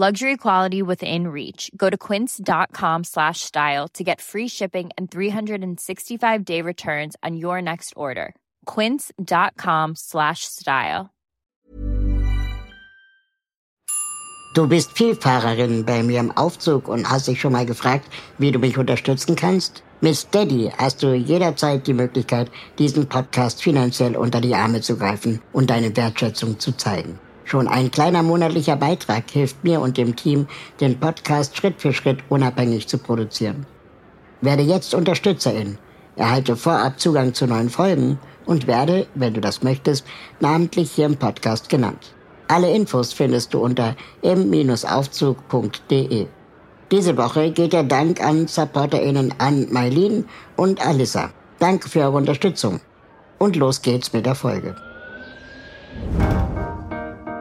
Luxury quality within reach. Go to quince.com slash style to get free shipping and 365 day returns on your next order. Quince.com slash style. Du bist Vielfahrerin bei mir im Aufzug und hast dich schon mal gefragt, wie du mich unterstützen kannst? Mit Steady hast du jederzeit die Möglichkeit, diesen Podcast finanziell unter die Arme zu greifen und deine Wertschätzung zu zeigen. Schon ein kleiner monatlicher Beitrag hilft mir und dem Team, den Podcast Schritt für Schritt unabhängig zu produzieren. Werde jetzt Unterstützerin, erhalte vorab Zugang zu neuen Folgen und werde, wenn du das möchtest, namentlich hier im Podcast genannt. Alle Infos findest du unter m-aufzug.de. Diese Woche geht der Dank an SupporterInnen an Mailin und Alissa. Danke für eure Unterstützung. Und los geht's mit der Folge.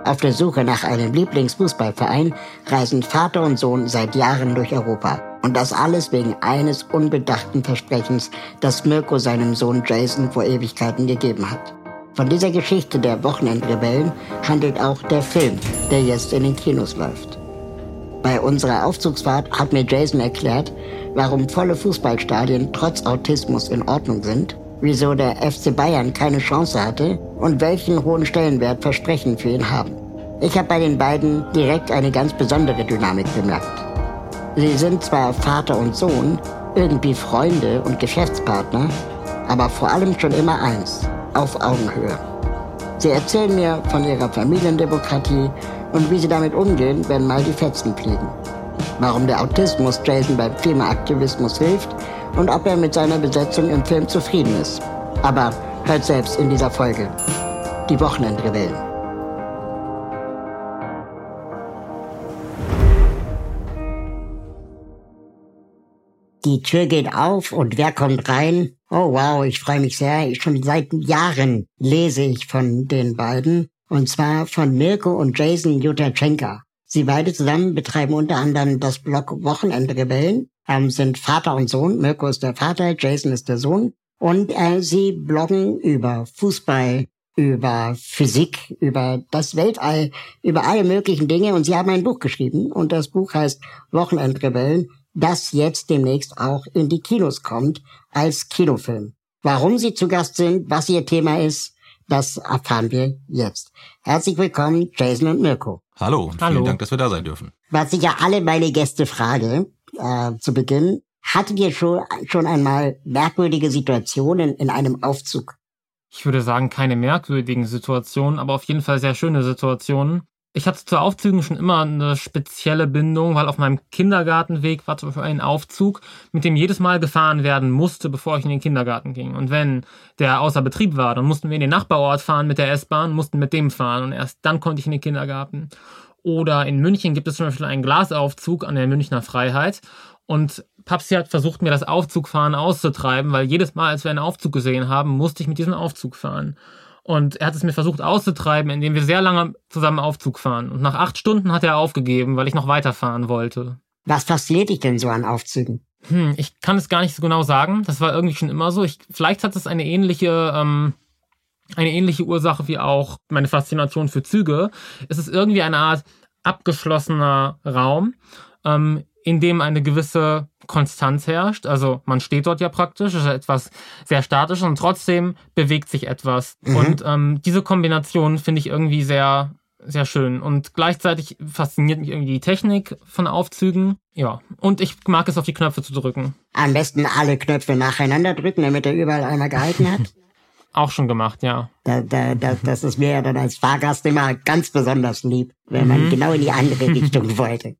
Auf der Suche nach einem Lieblingsfußballverein reisen Vater und Sohn seit Jahren durch Europa. Und das alles wegen eines unbedachten Versprechens, das Mirko seinem Sohn Jason vor Ewigkeiten gegeben hat. Von dieser Geschichte der Wochenendrebellen handelt auch der Film, der jetzt in den Kinos läuft. Bei unserer Aufzugsfahrt hat mir Jason erklärt, warum volle Fußballstadien trotz Autismus in Ordnung sind, wieso der FC Bayern keine Chance hatte und welchen hohen Stellenwert Versprechen für ihn haben. Ich habe bei den beiden direkt eine ganz besondere Dynamik bemerkt. Sie sind zwar Vater und Sohn, irgendwie Freunde und Geschäftspartner, aber vor allem schon immer eins, auf Augenhöhe. Sie erzählen mir von ihrer Familiendemokratie und wie sie damit umgehen, wenn mal die Fetzen fliegen. Warum der Autismus Jason beim Klimaaktivismus hilft und ob er mit seiner Besetzung im Film zufrieden ist. Aber hört selbst in dieser Folge. Die Wochenendrebellen. Die Tür geht auf und wer kommt rein? Oh wow, ich freue mich sehr. Schon seit Jahren lese ich von den beiden. Und zwar von Mirko und Jason Jutachenka. Sie beide zusammen betreiben unter anderem das Blog Wochenendrebellen, ähm, sind Vater und Sohn. Mirko ist der Vater, Jason ist der Sohn. Und äh, sie bloggen über Fußball, über Physik, über das Weltall, über alle möglichen Dinge. Und sie haben ein Buch geschrieben. Und das Buch heißt Wochenendrebellen das jetzt demnächst auch in die Kinos kommt als Kinofilm. Warum Sie zu Gast sind, was Ihr Thema ist, das erfahren wir jetzt. Herzlich willkommen, Jason und Mirko. Hallo und Hallo. vielen Dank, dass wir da sein dürfen. Was ich ja alle meine Gäste frage, äh, zu Beginn, hattet ihr schon, schon einmal merkwürdige Situationen in einem Aufzug? Ich würde sagen, keine merkwürdigen Situationen, aber auf jeden Fall sehr schöne Situationen. Ich hatte zu Aufzügen schon immer eine spezielle Bindung, weil auf meinem Kindergartenweg war zum Beispiel ein Aufzug, mit dem jedes Mal gefahren werden musste, bevor ich in den Kindergarten ging. Und wenn der außer Betrieb war, dann mussten wir in den Nachbarort fahren mit der S-Bahn, mussten mit dem fahren und erst dann konnte ich in den Kindergarten. Oder in München gibt es zum Beispiel einen Glasaufzug an der Münchner Freiheit und Papsi hat versucht, mir das Aufzugfahren auszutreiben, weil jedes Mal, als wir einen Aufzug gesehen haben, musste ich mit diesem Aufzug fahren. Und er hat es mir versucht auszutreiben, indem wir sehr lange zusammen Aufzug fahren. Und nach acht Stunden hat er aufgegeben, weil ich noch weiterfahren wollte. Was fasziniert dich denn so an Aufzügen? Hm, ich kann es gar nicht so genau sagen. Das war irgendwie schon immer so. Ich, vielleicht hat es eine ähnliche, ähm, eine ähnliche Ursache wie auch meine Faszination für Züge. Es ist irgendwie eine Art abgeschlossener Raum, ähm, in dem eine gewisse Konstanz herrscht. Also man steht dort ja praktisch, es ist etwas sehr statisch und trotzdem bewegt sich etwas. Mhm. Und ähm, diese Kombination finde ich irgendwie sehr, sehr schön. Und gleichzeitig fasziniert mich irgendwie die Technik von Aufzügen. Ja, und ich mag es, auf die Knöpfe zu drücken. Am besten alle Knöpfe nacheinander drücken, damit er überall einmal gehalten hat. Auch schon gemacht, ja. Da, da, da, das ist mir ja dann als Fahrgast immer ganz besonders lieb, wenn man Mhm. genau in die andere Richtung wollte.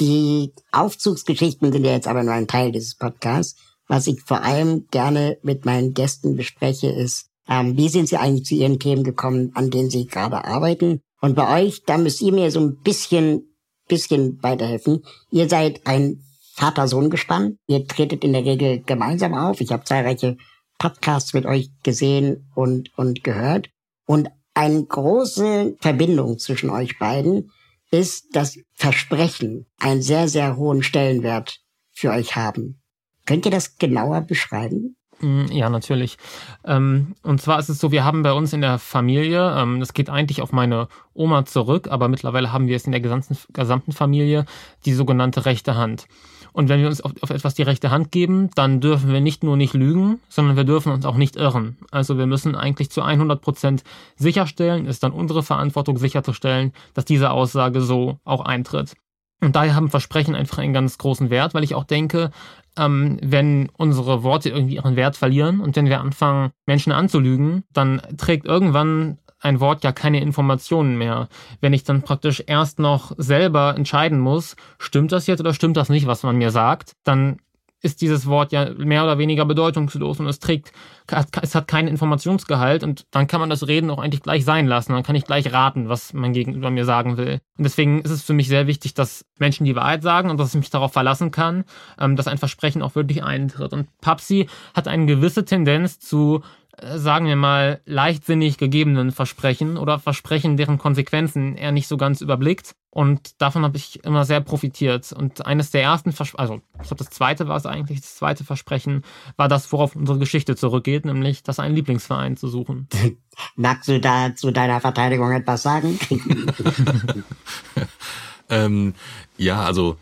Die Aufzugsgeschichten sind ja jetzt aber nur ein Teil dieses Podcasts. Was ich vor allem gerne mit meinen Gästen bespreche, ist, ähm, wie sind sie eigentlich zu ihren Themen gekommen, an denen sie gerade arbeiten? Und bei euch, da müsst ihr mir so ein bisschen, bisschen weiterhelfen. Ihr seid ein Vater-Sohn-Gespann. Ihr tretet in der Regel gemeinsam auf. Ich habe zahlreiche Podcasts mit euch gesehen und, und gehört. Und eine große Verbindung zwischen euch beiden ist, dass Versprechen einen sehr, sehr hohen Stellenwert für euch haben. Könnt ihr das genauer beschreiben? Mm, ja, natürlich. Ähm, und zwar ist es so, wir haben bei uns in der Familie, ähm, das geht eigentlich auf meine Oma zurück, aber mittlerweile haben wir es in der gesamten, gesamten Familie, die sogenannte rechte Hand. Und wenn wir uns auf, auf, etwas die rechte Hand geben, dann dürfen wir nicht nur nicht lügen, sondern wir dürfen uns auch nicht irren. Also wir müssen eigentlich zu 100 Prozent sicherstellen, ist dann unsere Verantwortung sicherzustellen, dass diese Aussage so auch eintritt. Und daher haben Versprechen einfach einen ganz großen Wert, weil ich auch denke, ähm, wenn unsere Worte irgendwie ihren Wert verlieren und wenn wir anfangen, Menschen anzulügen, dann trägt irgendwann ein Wort ja keine Informationen mehr. Wenn ich dann praktisch erst noch selber entscheiden muss, stimmt das jetzt oder stimmt das nicht, was man mir sagt, dann ist dieses Wort ja mehr oder weniger bedeutungslos und es trägt, es hat keinen Informationsgehalt und dann kann man das Reden auch eigentlich gleich sein lassen. Dann kann ich gleich raten, was mein Gegenüber mir sagen will. Und deswegen ist es für mich sehr wichtig, dass Menschen die Wahrheit sagen und dass ich mich darauf verlassen kann, ähm, dass ein Versprechen auch wirklich eintritt. Und Papsi hat eine gewisse Tendenz zu sagen wir mal, leichtsinnig gegebenen Versprechen oder Versprechen, deren Konsequenzen er nicht so ganz überblickt. Und davon habe ich immer sehr profitiert. Und eines der ersten Versprechen, also ich glaube, das zweite war es eigentlich, das zweite Versprechen war das, worauf unsere Geschichte zurückgeht, nämlich das einen Lieblingsverein zu suchen. Magst du da zu deiner Verteidigung etwas sagen? ähm, ja, also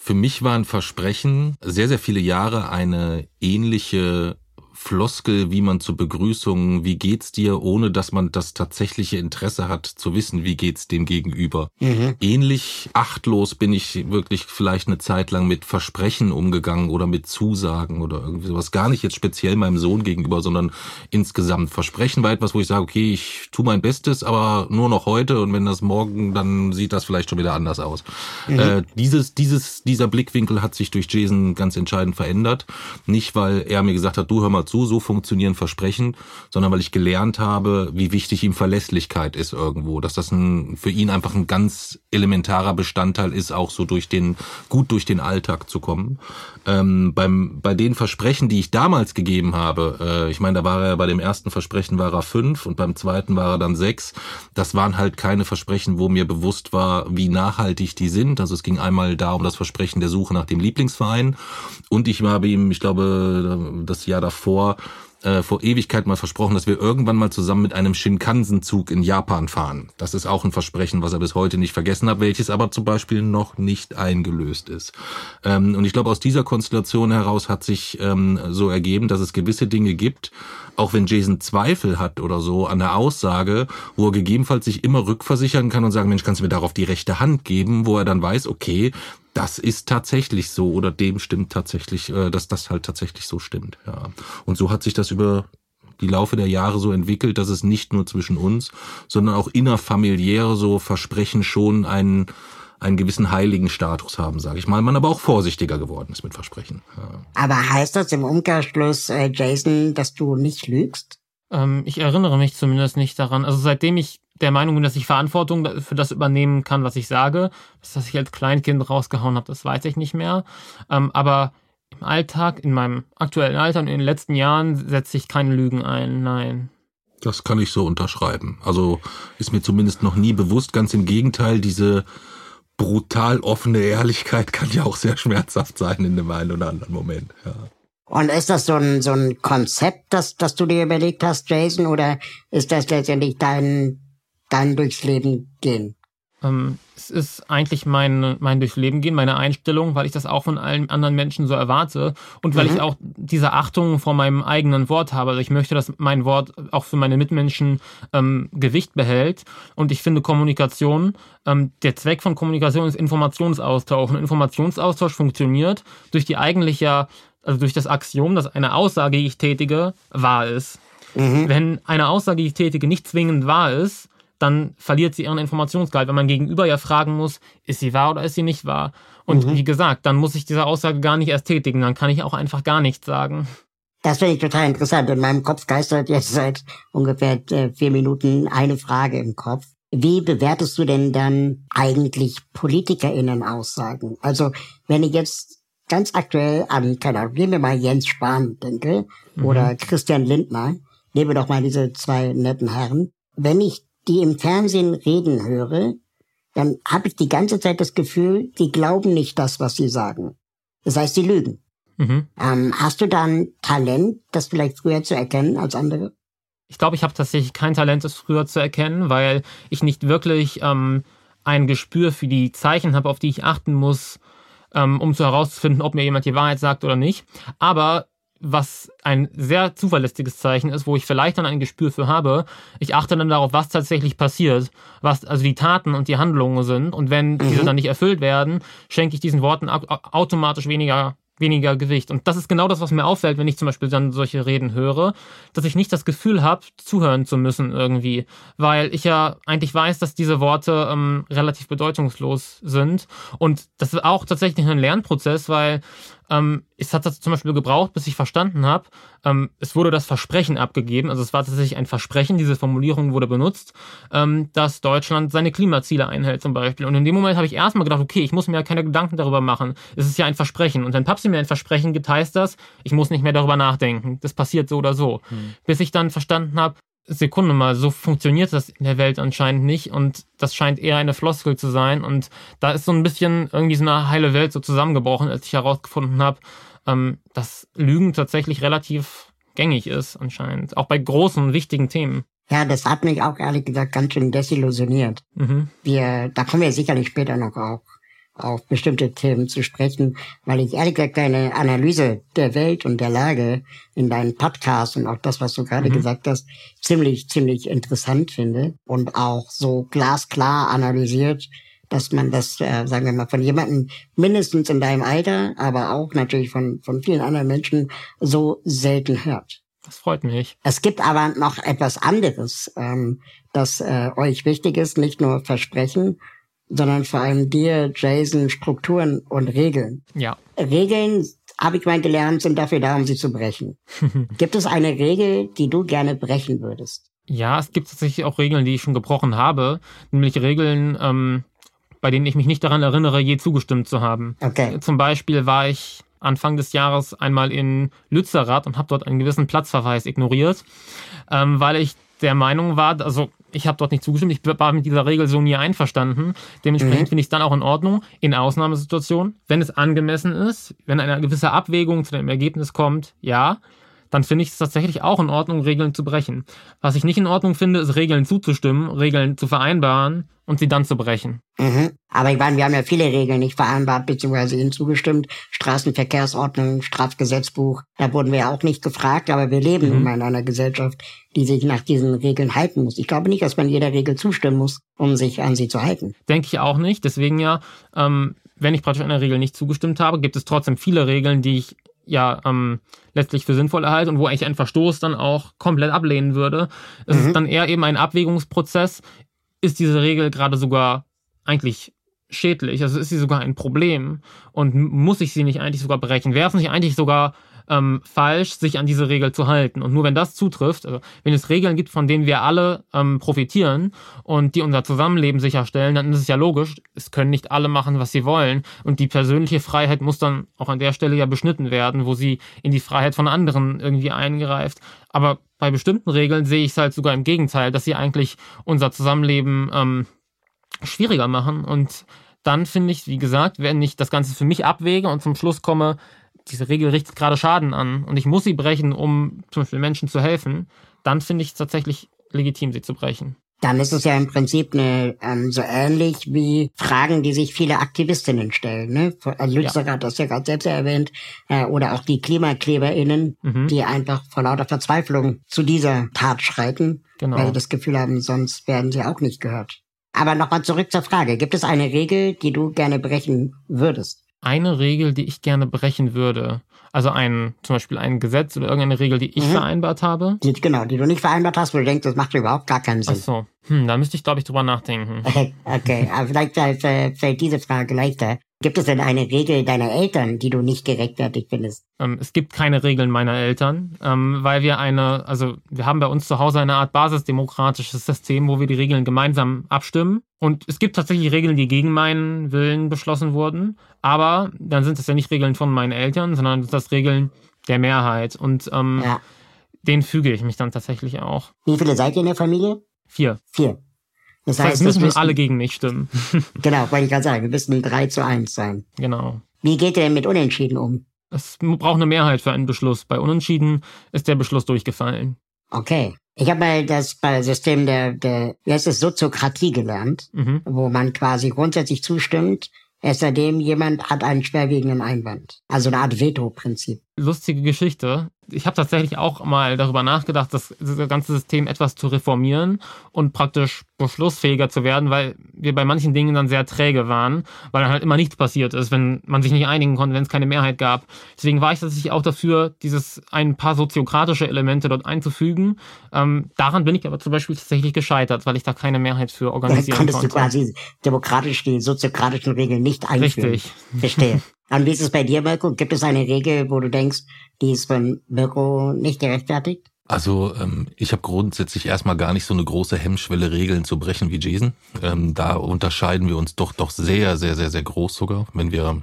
für mich waren Versprechen sehr, sehr viele Jahre eine ähnliche Floskel, wie man zur Begrüßung, wie geht's dir, ohne dass man das tatsächliche Interesse hat, zu wissen, wie geht's dem Gegenüber. Mhm. Ähnlich achtlos bin ich wirklich vielleicht eine Zeit lang mit Versprechen umgegangen oder mit Zusagen oder irgendwie sowas. Gar nicht jetzt speziell meinem Sohn gegenüber, sondern insgesamt. Versprechen war etwas, wo ich sage, okay, ich tue mein Bestes, aber nur noch heute und wenn das morgen, dann sieht das vielleicht schon wieder anders aus. Mhm. Äh, dieses, dieses, dieser Blickwinkel hat sich durch Jason ganz entscheidend verändert. Nicht, weil er mir gesagt hat, du hör mal zu, so funktionieren Versprechen, sondern weil ich gelernt habe, wie wichtig ihm Verlässlichkeit ist irgendwo, dass das ein, für ihn einfach ein ganz elementarer Bestandteil ist, auch so durch den, gut durch den Alltag zu kommen. Ähm, beim, bei den Versprechen, die ich damals gegeben habe, äh, ich meine, da war er bei dem ersten Versprechen war er fünf und beim zweiten war er dann sechs. Das waren halt keine Versprechen, wo mir bewusst war, wie nachhaltig die sind. Also es ging einmal da um das Versprechen der Suche nach dem Lieblingsverein und ich habe ihm, ich glaube, das Jahr davor äh, vor Ewigkeit mal versprochen, dass wir irgendwann mal zusammen mit einem Shinkansen-Zug in Japan fahren. Das ist auch ein Versprechen, was er bis heute nicht vergessen hat, welches aber zum Beispiel noch nicht eingelöst ist. Ähm, und ich glaube, aus dieser Konstellation heraus hat sich ähm, so ergeben, dass es gewisse Dinge gibt, auch wenn Jason Zweifel hat oder so an der Aussage, wo er gegebenenfalls sich immer rückversichern kann und sagen, Mensch, kannst du mir darauf die rechte Hand geben, wo er dann weiß, okay, das ist tatsächlich so oder dem stimmt tatsächlich, äh, dass das halt tatsächlich so stimmt. Ja. Und so hat sich das über die Laufe der Jahre so entwickelt, dass es nicht nur zwischen uns, sondern auch innerfamiliäre so Versprechen schon einen einen gewissen heiligen Status haben, sage ich mal. Man aber auch vorsichtiger geworden ist mit Versprechen. Ja. Aber heißt das im Umkehrschluss, äh, Jason, dass du nicht lügst? Ähm, ich erinnere mich zumindest nicht daran. Also seitdem ich der Meinung bin, dass ich Verantwortung für das übernehmen kann, was ich sage. Das, was ich als Kleinkind rausgehauen habe, das weiß ich nicht mehr. Ähm, aber im Alltag, in meinem aktuellen Alter und in den letzten Jahren setze ich keine Lügen ein, nein. Das kann ich so unterschreiben. Also ist mir zumindest noch nie bewusst. Ganz im Gegenteil, diese brutal offene Ehrlichkeit kann ja auch sehr schmerzhaft sein in dem einen oder anderen Moment. Ja. Und ist das so ein, so ein Konzept, das, das du dir überlegt hast, Jason, oder ist das letztendlich dein, dein durchs Leben gehen? Ähm, es ist eigentlich mein, mein Durchleben gehen, meine Einstellung, weil ich das auch von allen anderen Menschen so erwarte und weil mhm. ich auch diese Achtung vor meinem eigenen Wort habe. Also ich möchte, dass mein Wort auch für meine Mitmenschen ähm, Gewicht behält. Und ich finde Kommunikation, ähm, der Zweck von Kommunikation ist Informationsaustausch. Und Informationsaustausch funktioniert durch die eigentliche, also durch das Axiom, dass eine Aussage, die ich tätige, wahr ist. Mhm. Wenn eine Aussage, die ich tätige, nicht zwingend wahr ist, dann verliert sie ihren Informationsgehalt, wenn man gegenüber ja fragen muss, ist sie wahr oder ist sie nicht wahr? Und mhm. wie gesagt, dann muss ich diese Aussage gar nicht erst tätigen, dann kann ich auch einfach gar nichts sagen. Das finde ich total interessant. In meinem Kopf geistert jetzt seit ungefähr äh, vier Minuten eine Frage im Kopf. Wie bewertest du denn dann eigentlich PolitikerInnen Aussagen? Also, wenn ich jetzt ganz aktuell an, keine Ahnung, gehen wir mal Jens Spahn denke mhm. oder Christian Lindner, nehmen wir doch mal diese zwei netten Herren. Wenn ich die im Fernsehen reden höre, dann habe ich die ganze Zeit das Gefühl, die glauben nicht das, was sie sagen. Das heißt, sie lügen. Mhm. Ähm, hast du dann Talent, das vielleicht früher zu erkennen als andere? Ich glaube, ich habe tatsächlich kein Talent, das früher zu erkennen, weil ich nicht wirklich ähm, ein Gespür für die Zeichen habe, auf die ich achten muss, ähm, um zu herauszufinden, ob mir jemand die Wahrheit sagt oder nicht. Aber was ein sehr zuverlässiges Zeichen ist, wo ich vielleicht dann ein Gespür für habe. Ich achte dann darauf, was tatsächlich passiert, was also die Taten und die Handlungen sind. Und wenn mhm. diese dann nicht erfüllt werden, schenke ich diesen Worten automatisch weniger weniger Gewicht. Und das ist genau das, was mir auffällt, wenn ich zum Beispiel dann solche Reden höre, dass ich nicht das Gefühl habe, zuhören zu müssen irgendwie, weil ich ja eigentlich weiß, dass diese Worte ähm, relativ bedeutungslos sind. Und das ist auch tatsächlich ein Lernprozess, weil ähm, es hat das zum Beispiel gebraucht, bis ich verstanden habe, ähm, es wurde das Versprechen abgegeben, also es war tatsächlich ein Versprechen, diese Formulierung wurde benutzt, ähm, dass Deutschland seine Klimaziele einhält zum Beispiel. Und in dem Moment habe ich erstmal gedacht, okay, ich muss mir ja keine Gedanken darüber machen. Es ist ja ein Versprechen. Und wenn Papsi mir ein Versprechen gibt, heißt das, ich muss nicht mehr darüber nachdenken. Das passiert so oder so. Hm. Bis ich dann verstanden habe, Sekunde mal, so funktioniert das in der Welt anscheinend nicht und das scheint eher eine Floskel zu sein und da ist so ein bisschen irgendwie so eine heile Welt so zusammengebrochen, als ich herausgefunden habe, ähm, dass Lügen tatsächlich relativ gängig ist anscheinend, auch bei großen, wichtigen Themen. Ja, das hat mich auch ehrlich gesagt ganz schön desillusioniert. Mhm. Wir, da kommen wir sicherlich später noch auch auf bestimmte Themen zu sprechen, weil ich ehrlich gesagt deine Analyse der Welt und der Lage in deinen Podcast und auch das, was du gerade mhm. gesagt hast, ziemlich, ziemlich interessant finde und auch so glasklar analysiert, dass man das, äh, sagen wir mal, von jemandem mindestens in deinem Alter, aber auch natürlich von, von vielen anderen Menschen so selten hört. Das freut mich. Es gibt aber noch etwas anderes, ähm, das äh, euch wichtig ist, nicht nur Versprechen, sondern vor allem dir, Jason, Strukturen und Regeln. Ja. Regeln, habe ich mal gelernt, sind dafür da, um sie zu brechen. gibt es eine Regel, die du gerne brechen würdest? Ja, es gibt tatsächlich auch Regeln, die ich schon gebrochen habe, nämlich Regeln, ähm, bei denen ich mich nicht daran erinnere, je zugestimmt zu haben. Okay. Zum Beispiel war ich Anfang des Jahres einmal in Lützerath und habe dort einen gewissen Platzverweis ignoriert, ähm, weil ich der Meinung war, also ich habe dort nicht zugestimmt, ich war mit dieser Regel so nie einverstanden. Dementsprechend mhm. finde ich es dann auch in Ordnung, in Ausnahmesituationen, wenn es angemessen ist, wenn eine gewisse Abwägung zu dem Ergebnis kommt, ja, dann finde ich es tatsächlich auch in Ordnung, Regeln zu brechen. Was ich nicht in Ordnung finde, ist Regeln zuzustimmen, Regeln zu vereinbaren und sie dann zu brechen. Mhm. Aber ich meine, wir haben ja viele Regeln nicht vereinbart bzw. ihnen zugestimmt. Straßenverkehrsordnung, Strafgesetzbuch, da wurden wir auch nicht gefragt, aber wir leben mhm. nun in einer Gesellschaft, die sich nach diesen Regeln halten muss. Ich glaube nicht, dass man jeder Regel zustimmen muss, um sich an sie zu halten. Denke ich auch nicht. Deswegen ja, ähm, wenn ich praktisch einer Regel nicht zugestimmt habe, gibt es trotzdem viele Regeln, die ich ja ähm, letztlich für sinnvoll erhalte und wo ich einen Verstoß dann auch komplett ablehnen würde. Es mhm. ist dann eher eben ein Abwägungsprozess. Ist diese Regel gerade sogar eigentlich schädlich? Also ist sie sogar ein Problem und muss ich sie nicht eigentlich sogar brechen? Wäre es nicht eigentlich sogar ähm, falsch, sich an diese Regel zu halten. Und nur wenn das zutrifft, also wenn es Regeln gibt, von denen wir alle ähm, profitieren und die unser Zusammenleben sicherstellen, dann ist es ja logisch, es können nicht alle machen, was sie wollen. Und die persönliche Freiheit muss dann auch an der Stelle ja beschnitten werden, wo sie in die Freiheit von anderen irgendwie eingreift. Aber bei bestimmten Regeln sehe ich es halt sogar im Gegenteil, dass sie eigentlich unser Zusammenleben ähm, schwieriger machen und dann finde ich, wie gesagt, wenn ich das Ganze für mich abwäge und zum Schluss komme, diese Regel richtet gerade Schaden an und ich muss sie brechen, um zum Beispiel Menschen zu helfen, dann finde ich es tatsächlich legitim, sie zu brechen. Dann ist es ja im Prinzip eine, ähm, so ähnlich wie Fragen, die sich viele Aktivistinnen stellen. Ne? Also Lützer ja. hat das ja gerade selbst erwähnt. Äh, oder auch die KlimakleberInnen, mhm. die einfach vor lauter Verzweiflung zu dieser Tat schreiten, genau. weil sie das Gefühl haben, sonst werden sie auch nicht gehört. Aber nochmal zurück zur Frage. Gibt es eine Regel, die du gerne brechen würdest? Eine Regel, die ich gerne brechen würde. Also ein, zum Beispiel ein Gesetz oder irgendeine Regel, die ich mhm. vereinbart habe. Die, genau, die du nicht vereinbart hast, wo du denkst, das macht überhaupt gar keinen Sinn. Ach so. Hm, da müsste ich, glaube ich, drüber nachdenken. okay, aber vielleicht äh, fällt diese Frage leichter. Gibt es denn eine Regel deiner Eltern, die du nicht gerechtfertigt findest? Ähm, es gibt keine Regeln meiner Eltern, ähm, weil wir eine, also wir haben bei uns zu Hause eine Art basisdemokratisches System, wo wir die Regeln gemeinsam abstimmen. Und es gibt tatsächlich Regeln, die gegen meinen Willen beschlossen wurden. Aber dann sind es ja nicht Regeln von meinen Eltern, sondern das Regeln der Mehrheit. Und ähm, ja. denen füge ich mich dann tatsächlich auch. Wie viele seid ihr in der Familie? Vier. Vier. Das, das heißt, müssen, müssen alle gegen mich stimmen. genau, wollte ich gerade sagen, wir müssen 3 zu 1 sein. Genau. Wie geht ihr denn mit Unentschieden um? Es braucht eine Mehrheit für einen Beschluss. Bei Unentschieden ist der Beschluss durchgefallen. Okay. Ich habe mal das System der, der wie heißt es, Soziokratie gelernt, mhm. wo man quasi grundsätzlich zustimmt, es sei denn, jemand hat einen schwerwiegenden Einwand. Also eine Art Veto-Prinzip. Lustige Geschichte ich habe tatsächlich auch mal darüber nachgedacht, das, das ganze System etwas zu reformieren und praktisch beschlussfähiger zu werden, weil wir bei manchen Dingen dann sehr träge waren, weil dann halt immer nichts passiert ist, wenn man sich nicht einigen konnte, wenn es keine Mehrheit gab. Deswegen war ich tatsächlich auch dafür, dieses ein paar soziokratische Elemente dort einzufügen. Ähm, daran bin ich aber zum Beispiel tatsächlich gescheitert, weil ich da keine Mehrheit für organisieren dann konntest konnte. Du quasi demokratisch die soziokratischen Regeln nicht einführen. Richtig. Verstehe. Und wie ist es bei dir, Mirko? Gibt es eine Regel, wo du denkst, die ist von Mirko nicht gerechtfertigt? Also ähm, ich habe grundsätzlich erstmal gar nicht so eine große Hemmschwelle, Regeln zu brechen wie Jason. Ähm, da unterscheiden wir uns doch doch sehr, sehr, sehr, sehr groß sogar. Wenn wir,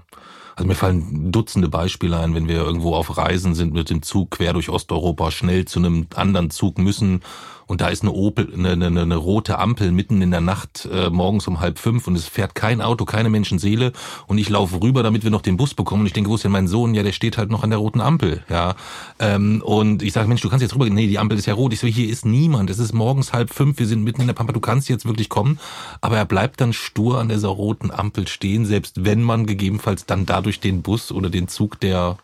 also mir fallen Dutzende Beispiele ein, wenn wir irgendwo auf Reisen sind mit dem Zug quer durch Osteuropa, schnell zu einem anderen Zug müssen und da ist eine Opel, eine, eine, eine rote Ampel mitten in der Nacht äh, morgens um halb fünf und es fährt kein Auto, keine Menschenseele und ich laufe rüber, damit wir noch den Bus bekommen und ich denke, wo ist denn mein Sohn? Ja, der steht halt noch an der roten Ampel, ja. Ähm, und ich sage, Mensch, du kannst jetzt rüber, nee, die Ampel ist ja rot. Ich so, hier ist niemand, es ist morgens halb fünf, wir sind mitten in der Pampa, du kannst jetzt wirklich kommen, aber er bleibt dann stur an dieser roten Ampel stehen, selbst wenn man gegebenenfalls dann dadurch den Bus oder den Zug, der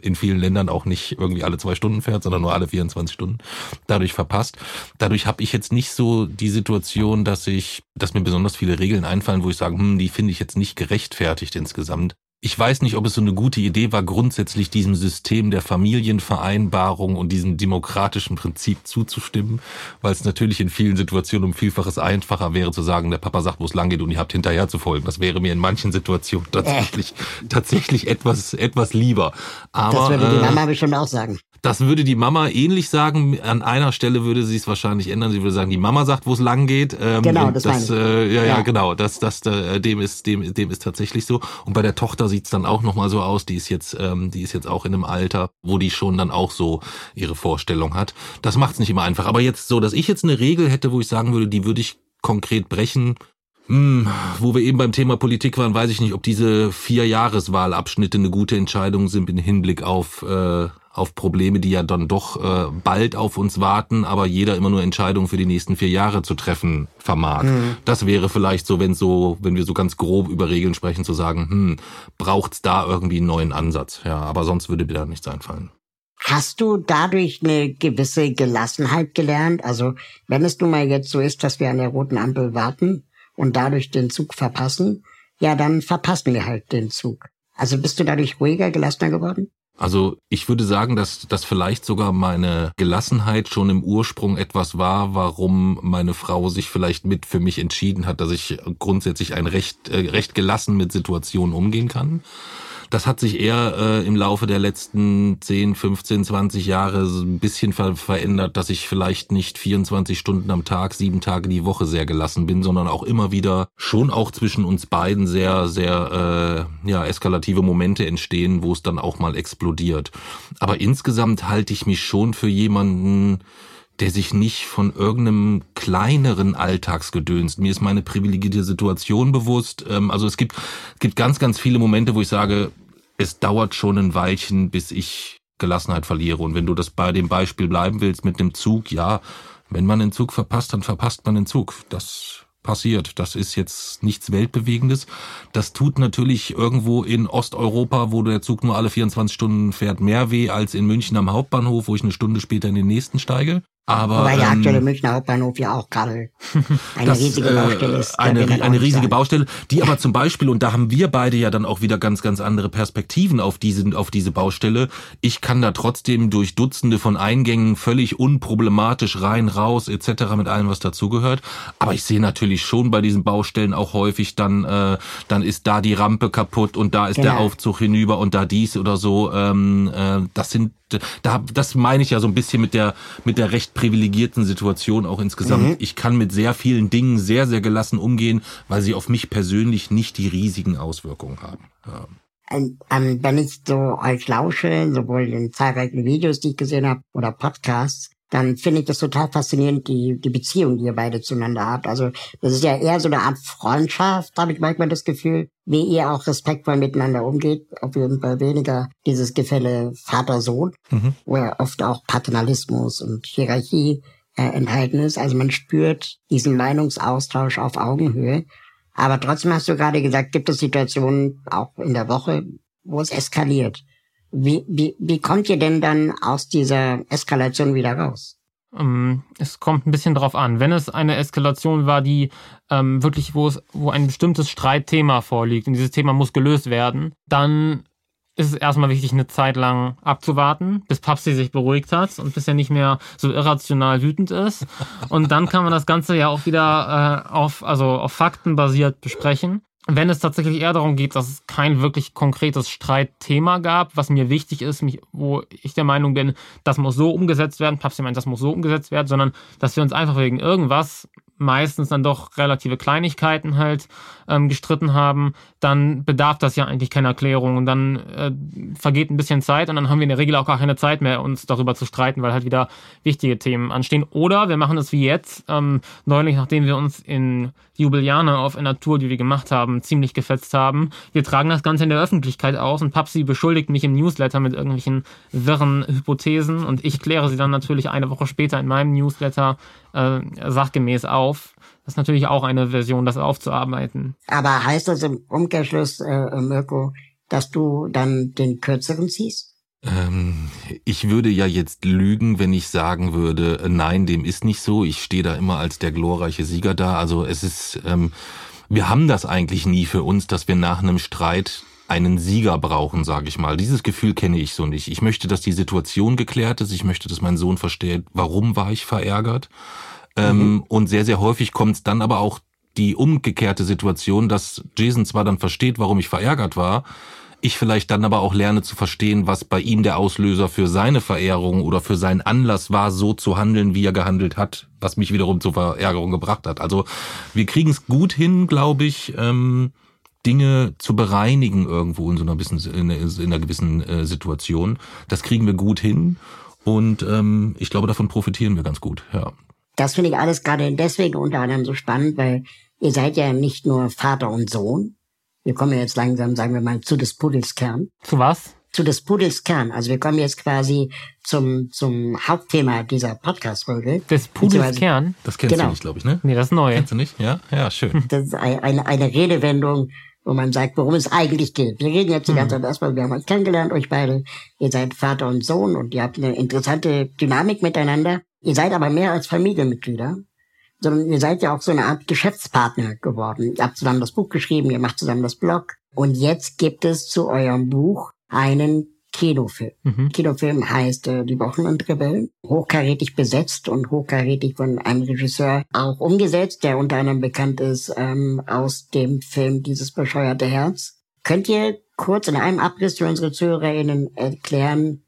in vielen Ländern auch nicht irgendwie alle zwei Stunden fährt, sondern nur alle 24 Stunden dadurch verpasst. Dadurch habe ich jetzt nicht so die Situation, dass ich, dass mir besonders viele Regeln einfallen, wo ich sage, hm, die finde ich jetzt nicht gerechtfertigt insgesamt. Ich weiß nicht, ob es so eine gute Idee war, grundsätzlich diesem System der Familienvereinbarung und diesem demokratischen Prinzip zuzustimmen, weil es natürlich in vielen Situationen um Vielfaches einfacher wäre zu sagen, der Papa sagt, wo es lang geht und ihr habt hinterher zu folgen. Das wäre mir in manchen Situationen tatsächlich, äh. tatsächlich etwas, etwas lieber. Aber, das würde die Mama äh, bestimmt auch sagen. Das würde die Mama ähnlich sagen. An einer Stelle würde sie es wahrscheinlich ändern. Sie würde sagen, die Mama sagt, wo es lang geht. Ähm, genau, das, das äh, ja, ja, ja, genau. Das, das, äh, dem ist, dem, dem ist tatsächlich so. Und bei der Tochter sieht's dann auch noch mal so aus. Die ist jetzt, ähm, die ist jetzt auch in einem Alter, wo die schon dann auch so ihre Vorstellung hat. Das macht's nicht immer einfach. Aber jetzt so, dass ich jetzt eine Regel hätte, wo ich sagen würde, die würde ich konkret brechen. Hm, wo wir eben beim Thema Politik waren, weiß ich nicht, ob diese vier Jahreswahlabschnitte eine gute Entscheidung sind im Hinblick auf äh, auf Probleme, die ja dann doch äh, bald auf uns warten, aber jeder immer nur Entscheidungen für die nächsten vier Jahre zu treffen vermag. Mhm. Das wäre vielleicht so, wenn so, wenn wir so ganz grob über Regeln sprechen, zu sagen, hm, braucht's da irgendwie einen neuen Ansatz? Ja, aber sonst würde mir da nichts einfallen. Hast du dadurch eine gewisse Gelassenheit gelernt? Also, wenn es nun mal jetzt so ist, dass wir an der roten Ampel warten und dadurch den Zug verpassen, ja, dann verpassen wir halt den Zug. Also bist du dadurch ruhiger, gelassener geworden? Also ich würde sagen, dass das vielleicht sogar meine Gelassenheit schon im Ursprung etwas war, warum meine Frau sich vielleicht mit für mich entschieden hat, dass ich grundsätzlich ein recht, äh, recht gelassen mit Situationen umgehen kann. Das hat sich eher äh, im Laufe der letzten 10, 15, 20 Jahre so ein bisschen ver verändert, dass ich vielleicht nicht 24 Stunden am Tag, sieben Tage die Woche sehr gelassen bin, sondern auch immer wieder schon auch zwischen uns beiden sehr, sehr äh, ja, eskalative Momente entstehen, wo es dann auch mal explodiert. Aber insgesamt halte ich mich schon für jemanden, der sich nicht von irgendeinem kleineren Alltagsgedöns. Mir ist meine privilegierte Situation bewusst. Ähm, also es gibt, gibt ganz, ganz viele Momente, wo ich sage, es dauert schon ein Weilchen, bis ich Gelassenheit verliere. Und wenn du das bei dem Beispiel bleiben willst mit dem Zug, ja, wenn man den Zug verpasst, dann verpasst man den Zug. Das passiert. Das ist jetzt nichts Weltbewegendes. Das tut natürlich irgendwo in Osteuropa, wo der Zug nur alle 24 Stunden fährt, mehr weh als in München am Hauptbahnhof, wo ich eine Stunde später in den nächsten steige. Aber, Wobei der ähm, aktuelle Münchner Hauptbahnhof ja auch gerade eine das, riesige äh, Baustelle ist. der Eine, eine riesige sagen. Baustelle, die aber zum Beispiel, und da haben wir beide ja dann auch wieder ganz, ganz andere Perspektiven auf diese, auf diese Baustelle. Ich kann da trotzdem durch Dutzende von Eingängen völlig unproblematisch rein, raus, etc. mit allem, was dazugehört. Aber ich sehe natürlich schon bei diesen Baustellen auch häufig dann, äh, dann ist da die Rampe kaputt und da ist der Genau. Aufzug hinüber und da dies oder so. Ähm, äh, das sind, da, das meine ich ja so ein bisschen mit der, mit der recht privilegierten Situation auch insgesamt. Ich kann mit sehr vielen Dingen sehr, sehr gelassen umgehen, weil sie auf mich persönlich nicht die riesigen Auswirkungen haben. Ja. Ähm, wenn ich so euch lausche, sowohl in zahlreichen Videos, die ich gesehen habe, oder Podcasts, dann finde ich das total faszinierend, die, die Beziehung, die ihr beide zueinander habt. Also das ist ja eher so eine Art Freundschaft, habe ich manchmal das Gefühl, wie ihr auch respektvoll miteinander umgeht. Auf jeden Fall weniger dieses Gefälle Vater-Sohn, Mhm. wo ja oft auch Paternalismus und Hierarchie äh, enthalten ist. Also man spürt diesen Meinungsaustausch auf Augenhöhe. Aber trotzdem hast du gerade gesagt, gibt es Situationen auch in der Woche, wo es eskaliert. Wie, wie, wie kommt ihr denn dann aus dieser Eskalation wieder raus? Ähm, es kommt ein bisschen drauf an. Wenn es eine Eskalation war, die ähm, wirklich, wo es, wo ein bestimmtes Streitthema vorliegt und dieses Thema muss gelöst werden, dann ist es erstmal wichtig, eine Zeit lang abzuwarten, bis Papsi sich beruhigt hat und bis er nicht mehr so irrational wütend ist. Und dann kann man das Ganze ja auch wieder äh, auf, also auf Fakten basiert besprechen. Wenn es tatsächlich eher darum geht, dass es kein wirklich konkretes Streitthema gab, was mir wichtig ist, mich, wo ich der Meinung bin, das muss so umgesetzt werden, Papsi meint, das muss so umgesetzt werden, sondern dass wir uns einfach wegen irgendwas meistens dann doch relative Kleinigkeiten halt ähm, gestritten haben, dann bedarf das ja eigentlich keiner Erklärung und dann äh, vergeht ein bisschen Zeit und dann haben wir in der Regel auch gar keine Zeit mehr, uns darüber zu streiten, weil halt wieder wichtige Themen anstehen. Oder wir machen es wie jetzt, ähm, neulich, nachdem wir uns in Jubiliane auf einer Tour, die wir gemacht haben, ziemlich gefetzt haben. Wir tragen das Ganze in der Öffentlichkeit aus und Papsi beschuldigt mich im Newsletter mit irgendwelchen wirren Hypothesen und ich kläre sie dann natürlich eine Woche später in meinem Newsletter äh, sachgemäß auf. Das ist natürlich auch eine Version, das aufzuarbeiten. Aber heißt das im Umkehrschluss, äh, Mirko, dass du dann den kürzeren ziehst? Ähm, ich würde ja jetzt lügen, wenn ich sagen würde, äh, nein, dem ist nicht so. Ich stehe da immer als der glorreiche Sieger da. Also es ist, ähm, wir haben das eigentlich nie für uns, dass wir nach einem Streit einen Sieger brauchen, sage ich mal. Dieses Gefühl kenne ich so nicht. Ich möchte, dass die Situation geklärt ist. Ich möchte, dass mein Sohn versteht, warum war ich verärgert. Ähm, und sehr, sehr häufig kommt es dann aber auch die umgekehrte Situation, dass Jason zwar dann versteht, warum ich verärgert war, ich vielleicht dann aber auch lerne zu verstehen, was bei ihm der Auslöser für seine Verehrung oder für seinen Anlass war, so zu handeln, wie er gehandelt hat, was mich wiederum zur Verärgerung gebracht hat. Also wir kriegen es gut hin, glaube ich, ähm, Dinge zu bereinigen irgendwo in so einer, bisschen, in, in einer gewissen äh, Situation. Das kriegen wir gut hin und ähm, ich glaube, davon profitieren wir ganz gut. Ja. Das finde ich alles gerade deswegen unter anderem so spannend, weil ihr seid ja nicht nur Vater und Sohn. Wir kommen jetzt langsam, sagen wir mal, zu des Pudels Kern. Zu was? Zu des Pudels Kern. Also wir kommen jetzt quasi zum, zum Hauptthema dieser Podcast-Folge. Des Pudels Kern? Das kennst Genau. du nicht, glaube ich, ne? Nee, das ist neu. Kennst du nicht? Ja, ja, schön. Das ist ein- eine, eine Redewendung, wo man sagt, worum es eigentlich geht. Wir reden jetzt die ganze Zeit erstmal, wir haben uns kennengelernt, euch beide. Ihr seid Vater und Sohn und ihr habt eine interessante Dynamik miteinander. Ihr seid aber mehr als Familienmitglieder, sondern ihr seid ja auch so eine Art Geschäftspartner geworden. Ihr habt zusammen das Buch geschrieben, ihr macht zusammen das Blog. Und jetzt gibt es zu eurem Buch einen Kinofilm. Mhm. Kinofilm heißt äh, Die Wochen und Rebellen. Hochkarätig besetzt und hochkarätig von einem Regisseur auch umgesetzt, der unter anderem bekannt ist ähm, aus dem Film Dieses bescheuerte Herz. Könnt ihr kurz in einem Abriss für unsere ZuhörerInnen erklären,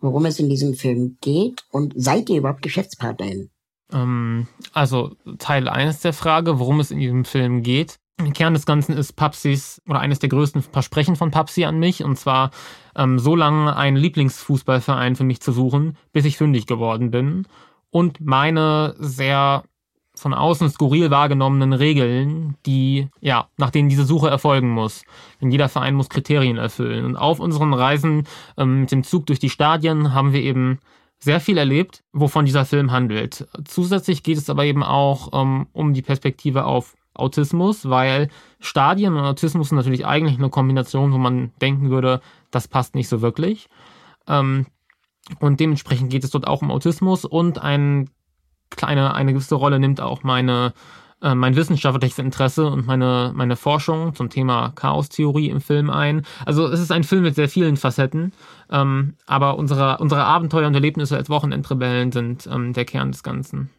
worum es in diesem Film geht? Und seid ihr überhaupt GeschäftspartnerInnen? Ähm, also Teil 1 der Frage, worum es in diesem Film geht. Der Kern des Ganzen ist Papsis oder eines der größten Versprechen von Papsi an mich, und zwar ähm, so lange einen Lieblingsfußballverein für mich zu suchen, bis ich fündig geworden bin. Und meine sehr von außen skurril wahrgenommenen Regeln, die, ja, nach denen diese Suche erfolgen muss. Denn jeder Verein muss Kriterien erfüllen. Und auf unseren Reisen ähm, mit dem Zug durch die Stadien haben wir eben sehr viel erlebt, wovon dieser Film handelt. Zusätzlich geht es aber eben auch ähm, um die Perspektive auf Autismus, weil Stadien und Autismus sind natürlich eigentlich eine Kombination, wo man denken würde, das passt nicht so wirklich. Ähm, und dementsprechend geht es dort auch um Autismus und einen kleine, eine gewisse Rolle nimmt auch meine äh, mein wissenschaftliches Interesse und meine, meine Forschung zum Thema Chaostheorie im Film ein. Also es ist ein Film mit sehr vielen Facetten, ähm, aber unsere, unsere Abenteuer und Erlebnisse als Wochenendrebellen sind ähm, der Kern des Ganzen.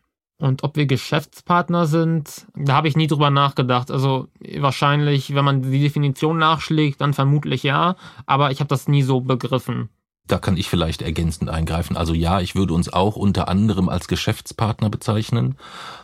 Und ob wir Geschäftspartner sind, da habe ich nie drüber nachgedacht. Also wahrscheinlich, wenn man die Definition nachschlägt, dann vermutlich ja, aber ich habe das nie so begriffen. Da kann ich vielleicht ergänzend eingreifen. Also ja, ich würde uns auch unter anderem als Geschäftspartner bezeichnen,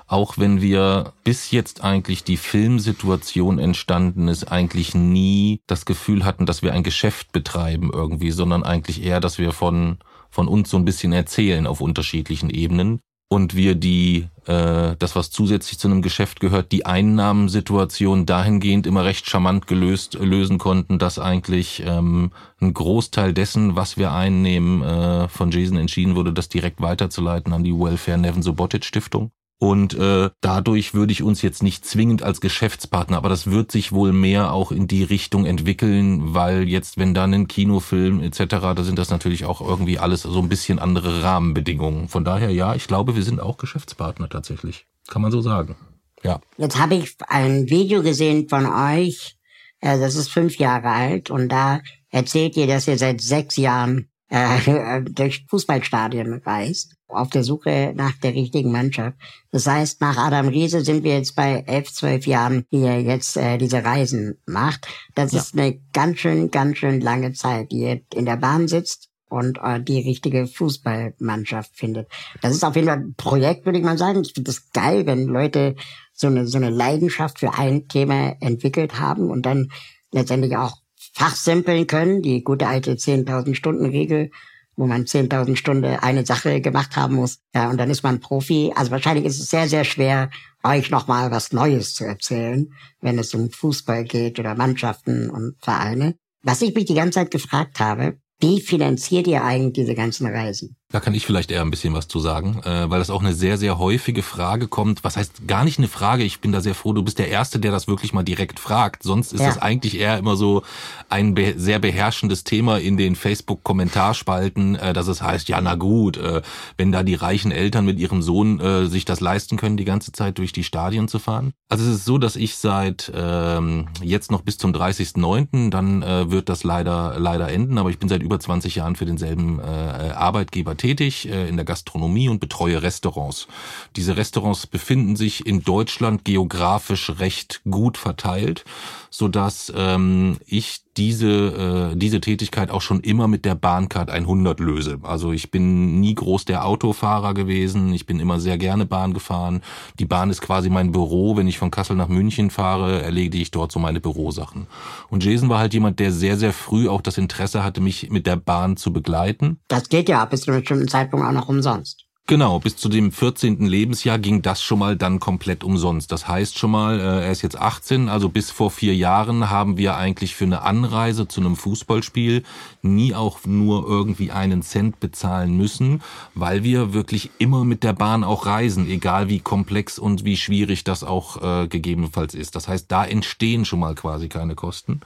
auch wenn wir bis jetzt eigentlich die Filmsituation entstanden ist, eigentlich nie das Gefühl hatten, dass wir ein Geschäft betreiben irgendwie, sondern eigentlich eher, dass wir von von uns so ein bisschen erzählen auf unterschiedlichen Ebenen und wir die, äh, das was zusätzlich zu einem Geschäft gehört, die Einnahmensituation dahingehend immer recht charmant gelöst lösen konnten, dass eigentlich ähm, ein Großteil dessen, was wir einnehmen, äh, von Jason entschieden wurde, das direkt weiterzuleiten an die Welfare Nevin Subotic Stiftung. Und äh, dadurch würde ich uns jetzt nicht zwingend als Geschäftspartner, aber das wird sich wohl mehr auch in die Richtung entwickeln, weil jetzt, wenn dann ein Kinofilm etc., da sind das natürlich auch irgendwie alles so ein bisschen andere Rahmenbedingungen. Von daher ja, ich glaube, wir sind auch Geschäftspartner tatsächlich. Kann man so sagen. Ja. Jetzt habe ich ein Video gesehen von euch, äh, das ist fünf Jahre alt, und da erzählt ihr, dass ihr seit sechs Jahren äh, durch Fußballstadien reist, auf der Suche nach der richtigen Mannschaft. Das heißt, nach Adam Riese sind wir jetzt bei elf, zwölf Jahren, die er jetzt äh, diese Reisen macht. Das ja. ist eine ganz schön, ganz schön lange Zeit, die er in der Bahn sitzt und äh, die richtige Fußballmannschaft findet. Das ist auf jeden Fall ein Projekt, würde ich mal sagen. Ich finde das geil, wenn Leute so eine, so eine Leidenschaft für ein Thema entwickelt haben und dann letztendlich auch fachsimpeln können, die gute alte 10.000 Stunden Regel, wo man 10.000 Stunden eine Sache gemacht haben muss. Ja, und dann ist man Profi. Also wahrscheinlich ist es sehr, sehr schwer, euch nochmal was Neues zu erzählen, wenn es um Fußball geht oder Mannschaften und Vereine. Was ich mich die ganze Zeit gefragt habe, wie finanziert ihr eigentlich diese ganzen Reisen? Da kann ich vielleicht eher ein bisschen was zu sagen, äh, weil das auch eine sehr, sehr häufige Frage kommt. Was heißt gar nicht eine Frage? Ich bin da sehr froh, du bist der Erste, der das wirklich mal direkt fragt. Sonst ist ja. das eigentlich eher immer so ein be sehr beherrschendes Thema in den Facebook-Kommentarspalten, äh, dass es heißt, ja, na gut, äh, wenn da die reichen Eltern mit ihrem Sohn äh, sich das leisten können, die ganze Zeit durch die Stadien zu fahren. Also es ist so, dass ich seit ähm, jetzt noch bis zum 30.09., dann äh, wird das leider, leider enden, aber ich bin seit über 20 Jahren für denselben äh, Arbeitgeber tätig äh, in der Gastronomie und betreue Restaurants. Diese Restaurants befinden sich in Deutschland geografisch recht gut verteilt, so dass ähm, ich diese äh, diese Tätigkeit auch schon immer mit der Bahncard 100 löse. Also ich bin nie groß der Autofahrer gewesen, ich bin immer sehr gerne Bahn gefahren. Die Bahn ist quasi mein Büro, wenn ich von Kassel nach München fahre, erledige ich dort so meine Bürosachen. Und Jason war halt jemand, der sehr sehr früh auch das Interesse hatte, mich mit der Bahn zu begleiten. Das geht ja bis zu einem bestimmten Zeitpunkt auch noch umsonst. Genau, bis zu dem 14. Lebensjahr ging das schon mal dann komplett umsonst. Das heißt schon mal, äh, er ist jetzt 18, also bis vor vier Jahren haben wir eigentlich für eine Anreise zu einem Fußballspiel nie auch nur irgendwie einen Cent bezahlen müssen, weil wir wirklich immer mit der Bahn auch reisen, egal wie komplex und wie schwierig das auch äh, gegebenenfalls ist. Das heißt, da entstehen schon mal quasi keine Kosten.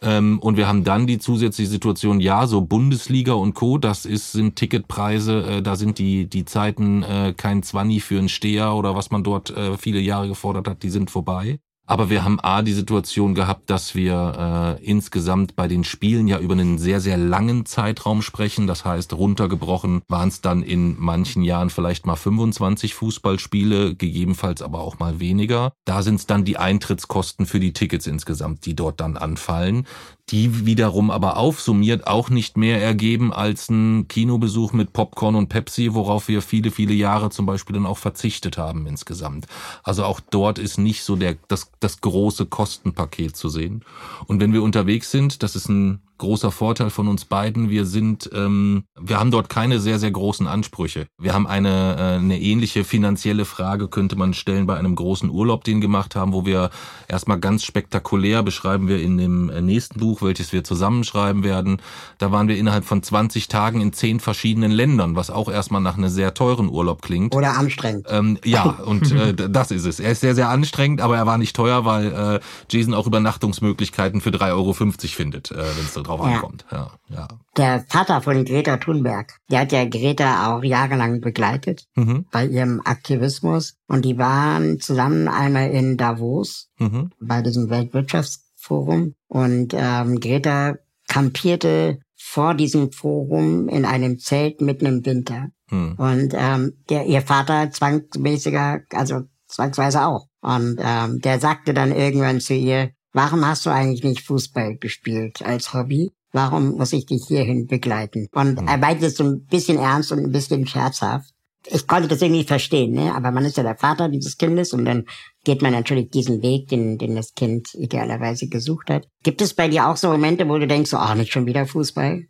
Ähm, und wir haben dann die zusätzliche Situation, ja, so Bundesliga und Co., das ist, sind Ticketpreise, äh, da sind die, die Zeiten äh, kein Zwanni für einen Steher oder was man dort äh, viele Jahre gefordert hat, die sind vorbei. Aber wir haben A die Situation gehabt, dass wir äh, insgesamt bei den Spielen ja über einen sehr, sehr langen Zeitraum sprechen. Das heißt, runtergebrochen waren es dann in manchen Jahren vielleicht mal 25 Fußballspiele, gegebenenfalls aber auch mal weniger. Da sind es dann die Eintrittskosten für die Tickets insgesamt, die dort dann anfallen die wiederum aber aufsummiert auch nicht mehr ergeben als ein Kinobesuch mit Popcorn und Pepsi, worauf wir viele, viele Jahre zum Beispiel dann auch verzichtet haben insgesamt. Also auch dort ist nicht so der, das, das große Kostenpaket zu sehen. Und wenn wir unterwegs sind, das ist ein großer Vorteil von uns beiden. Wir sind, ähm, wir haben dort keine sehr, sehr großen Ansprüche. Wir haben eine, äh, eine ähnliche finanzielle Frage, könnte man stellen bei einem großen Urlaub, den gemacht haben, wo wir erstmal ganz spektakulär beschreiben wir in dem äh, nächsten Buch, welches wir zusammenschreiben werden. Da waren wir innerhalb von 20 Tagen in zehn verschiedenen Ländern, was auch erstmal nach einem sehr teuren Urlaub klingt. Oder anstrengend. Ähm, ja, und äh, das ist es. Er ist sehr, sehr anstrengend, aber er war nicht teuer, weil äh, Jason auch Übernachtungsmöglichkeiten für 3,50 Euro findet, äh, wenn es so drauf ja. ankommt. Ja, ja. Der Vater von Greta Thunberg, der hat ja Greta auch jahrelang begleitet mhm. bei ihrem Aktivismus. Und die waren zusammen einmal in Davos mhm. bei diesem Weltwirtschaftsforum. Und ähm, Greta kampierte vor diesem Forum in einem Zelt mitten im Winter. Mhm. Und ähm, der, ihr Vater zwangsmäßiger, also zwangsweise auch. Und ähm, der sagte dann irgendwann zu ihr, warum hast du eigentlich nicht Fußball gespielt als Hobby? Warum muss ich dich hierhin begleiten? Und mhm. er meinte es so ein bisschen ernst und ein bisschen scherzhaft. Ich konnte das irgendwie verstehen, ne? aber man ist ja der Vater dieses Kindes und dann geht man natürlich diesen Weg, den, den das Kind idealerweise gesucht hat. Gibt es bei dir auch so Momente, wo du denkst, oh, nicht schon wieder Fußball?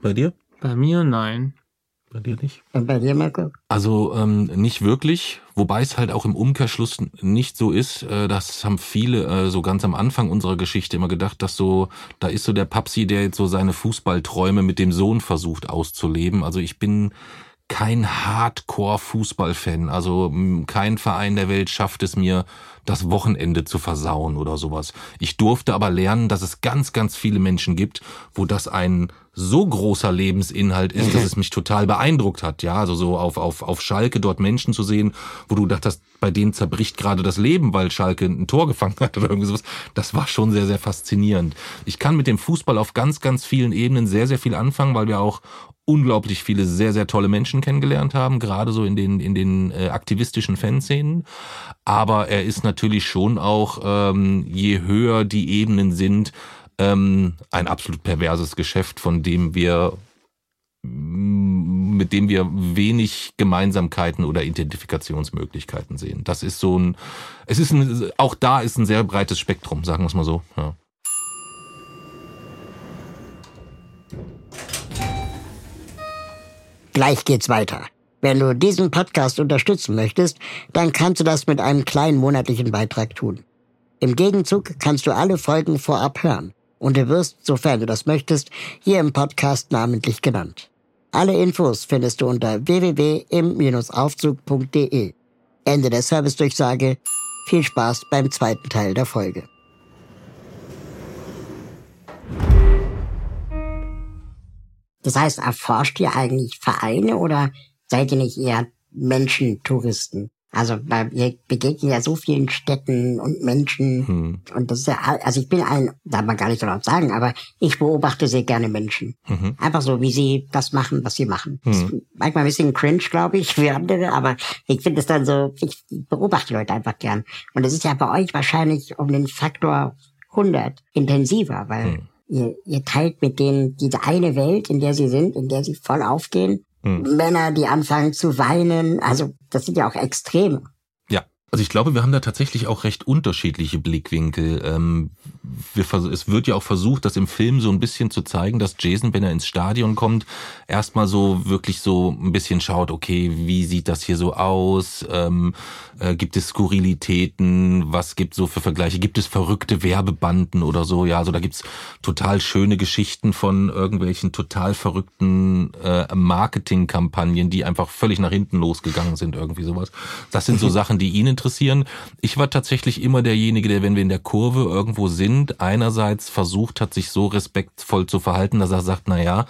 Bei dir? Bei mir nein. Bei dir nicht? Und bei dir, Marco? Also ähm, nicht wirklich, wobei es halt auch im Umkehrschluss nicht so ist. Äh, das haben viele äh, so ganz am Anfang unserer Geschichte immer gedacht, dass so, da ist so der Papsi, der jetzt so seine Fußballträume mit dem Sohn versucht auszuleben. Also ich bin kein Hardcore-Fußballfan. Also kein Verein der Welt schafft es mir, das Wochenende zu versauen oder sowas. Ich durfte aber lernen, dass es ganz, ganz viele Menschen gibt, wo das ein so großer Lebensinhalt ist, dass es mich total beeindruckt hat. Ja, also so auf, auf, auf Schalke dort Menschen zu sehen, wo du dachtest, bei denen zerbricht gerade das Leben, weil Schalke ein Tor gefangen hat oder irgendwie sowas. Das war schon sehr, sehr faszinierend. Ich kann mit dem Fußball auf ganz, ganz vielen Ebenen sehr, sehr viel anfangen, weil wir auch unglaublich viele sehr, sehr tolle Menschen kennengelernt haben, gerade so in den, in den äh, aktivistischen Fanszenen. Aber er ist natürlich schon auch, ähm, je höher die Ebenen sind, ähm, ein absolut perverses Geschäft, von dem wir mit dem wir wenig Gemeinsamkeiten oder Identifikationsmöglichkeiten sehen. Das ist so ein, es ist ein, auch da ist ein sehr breites Spektrum, sagen wir es mal so. Ja. Gleich geht's weiter. Wenn du diesen Podcast unterstützen möchtest, dann kannst du das mit einem kleinen monatlichen Beitrag tun. Im Gegenzug kannst du alle Folgen vorab hören und du wirst, sofern du das möchtest, hier im Podcast namentlich genannt. Alle Infos findest du unter www.im-aufzug.de. Ende der Servicedurchsage. Viel Spaß beim zweiten Teil der Folge. Das heißt, erforscht ihr eigentlich Vereine oder seid ihr nicht eher Menschentouristen? Also weil wir begegnen ja so vielen Städten und Menschen hm. und das ist ja, also ich bin ein, darf man gar nicht so laut sagen, aber ich beobachte sehr gerne Menschen. Mhm. Einfach so, wie sie das machen, was sie machen. Hm. manchmal ein bisschen cringe, glaube ich, für andere, aber ich finde es dann so, ich beobachte Leute einfach gern. Und das ist ja bei euch wahrscheinlich um den Faktor 100 intensiver, weil hm. Ihr, ihr teilt mit denen diese eine Welt, in der sie sind, in der sie voll aufgehen hm. Männer, die anfangen zu weinen. Also das sind ja auch Extreme. Also ich glaube, wir haben da tatsächlich auch recht unterschiedliche Blickwinkel. Ähm, es wird ja auch versucht, das im Film so ein bisschen zu zeigen, dass Jason, wenn er ins Stadion kommt, erstmal so wirklich so ein bisschen schaut, okay, wie sieht das hier so aus? Ähm, äh, gibt es Skurrilitäten? Was gibt so für Vergleiche? Gibt es verrückte Werbebanden oder so? Ja, also da gibt's total schöne Geschichten von irgendwelchen total verrückten äh, Marketingkampagnen, die einfach völlig nach hinten losgegangen sind, irgendwie sowas. Das sind so Sachen, die ihn interessieren. Ich war tatsächlich immer derjenige, der, wenn wir in der Kurve irgendwo sind, einerseits versucht hat, sich so respektvoll zu verhalten, dass er sagt, na ja,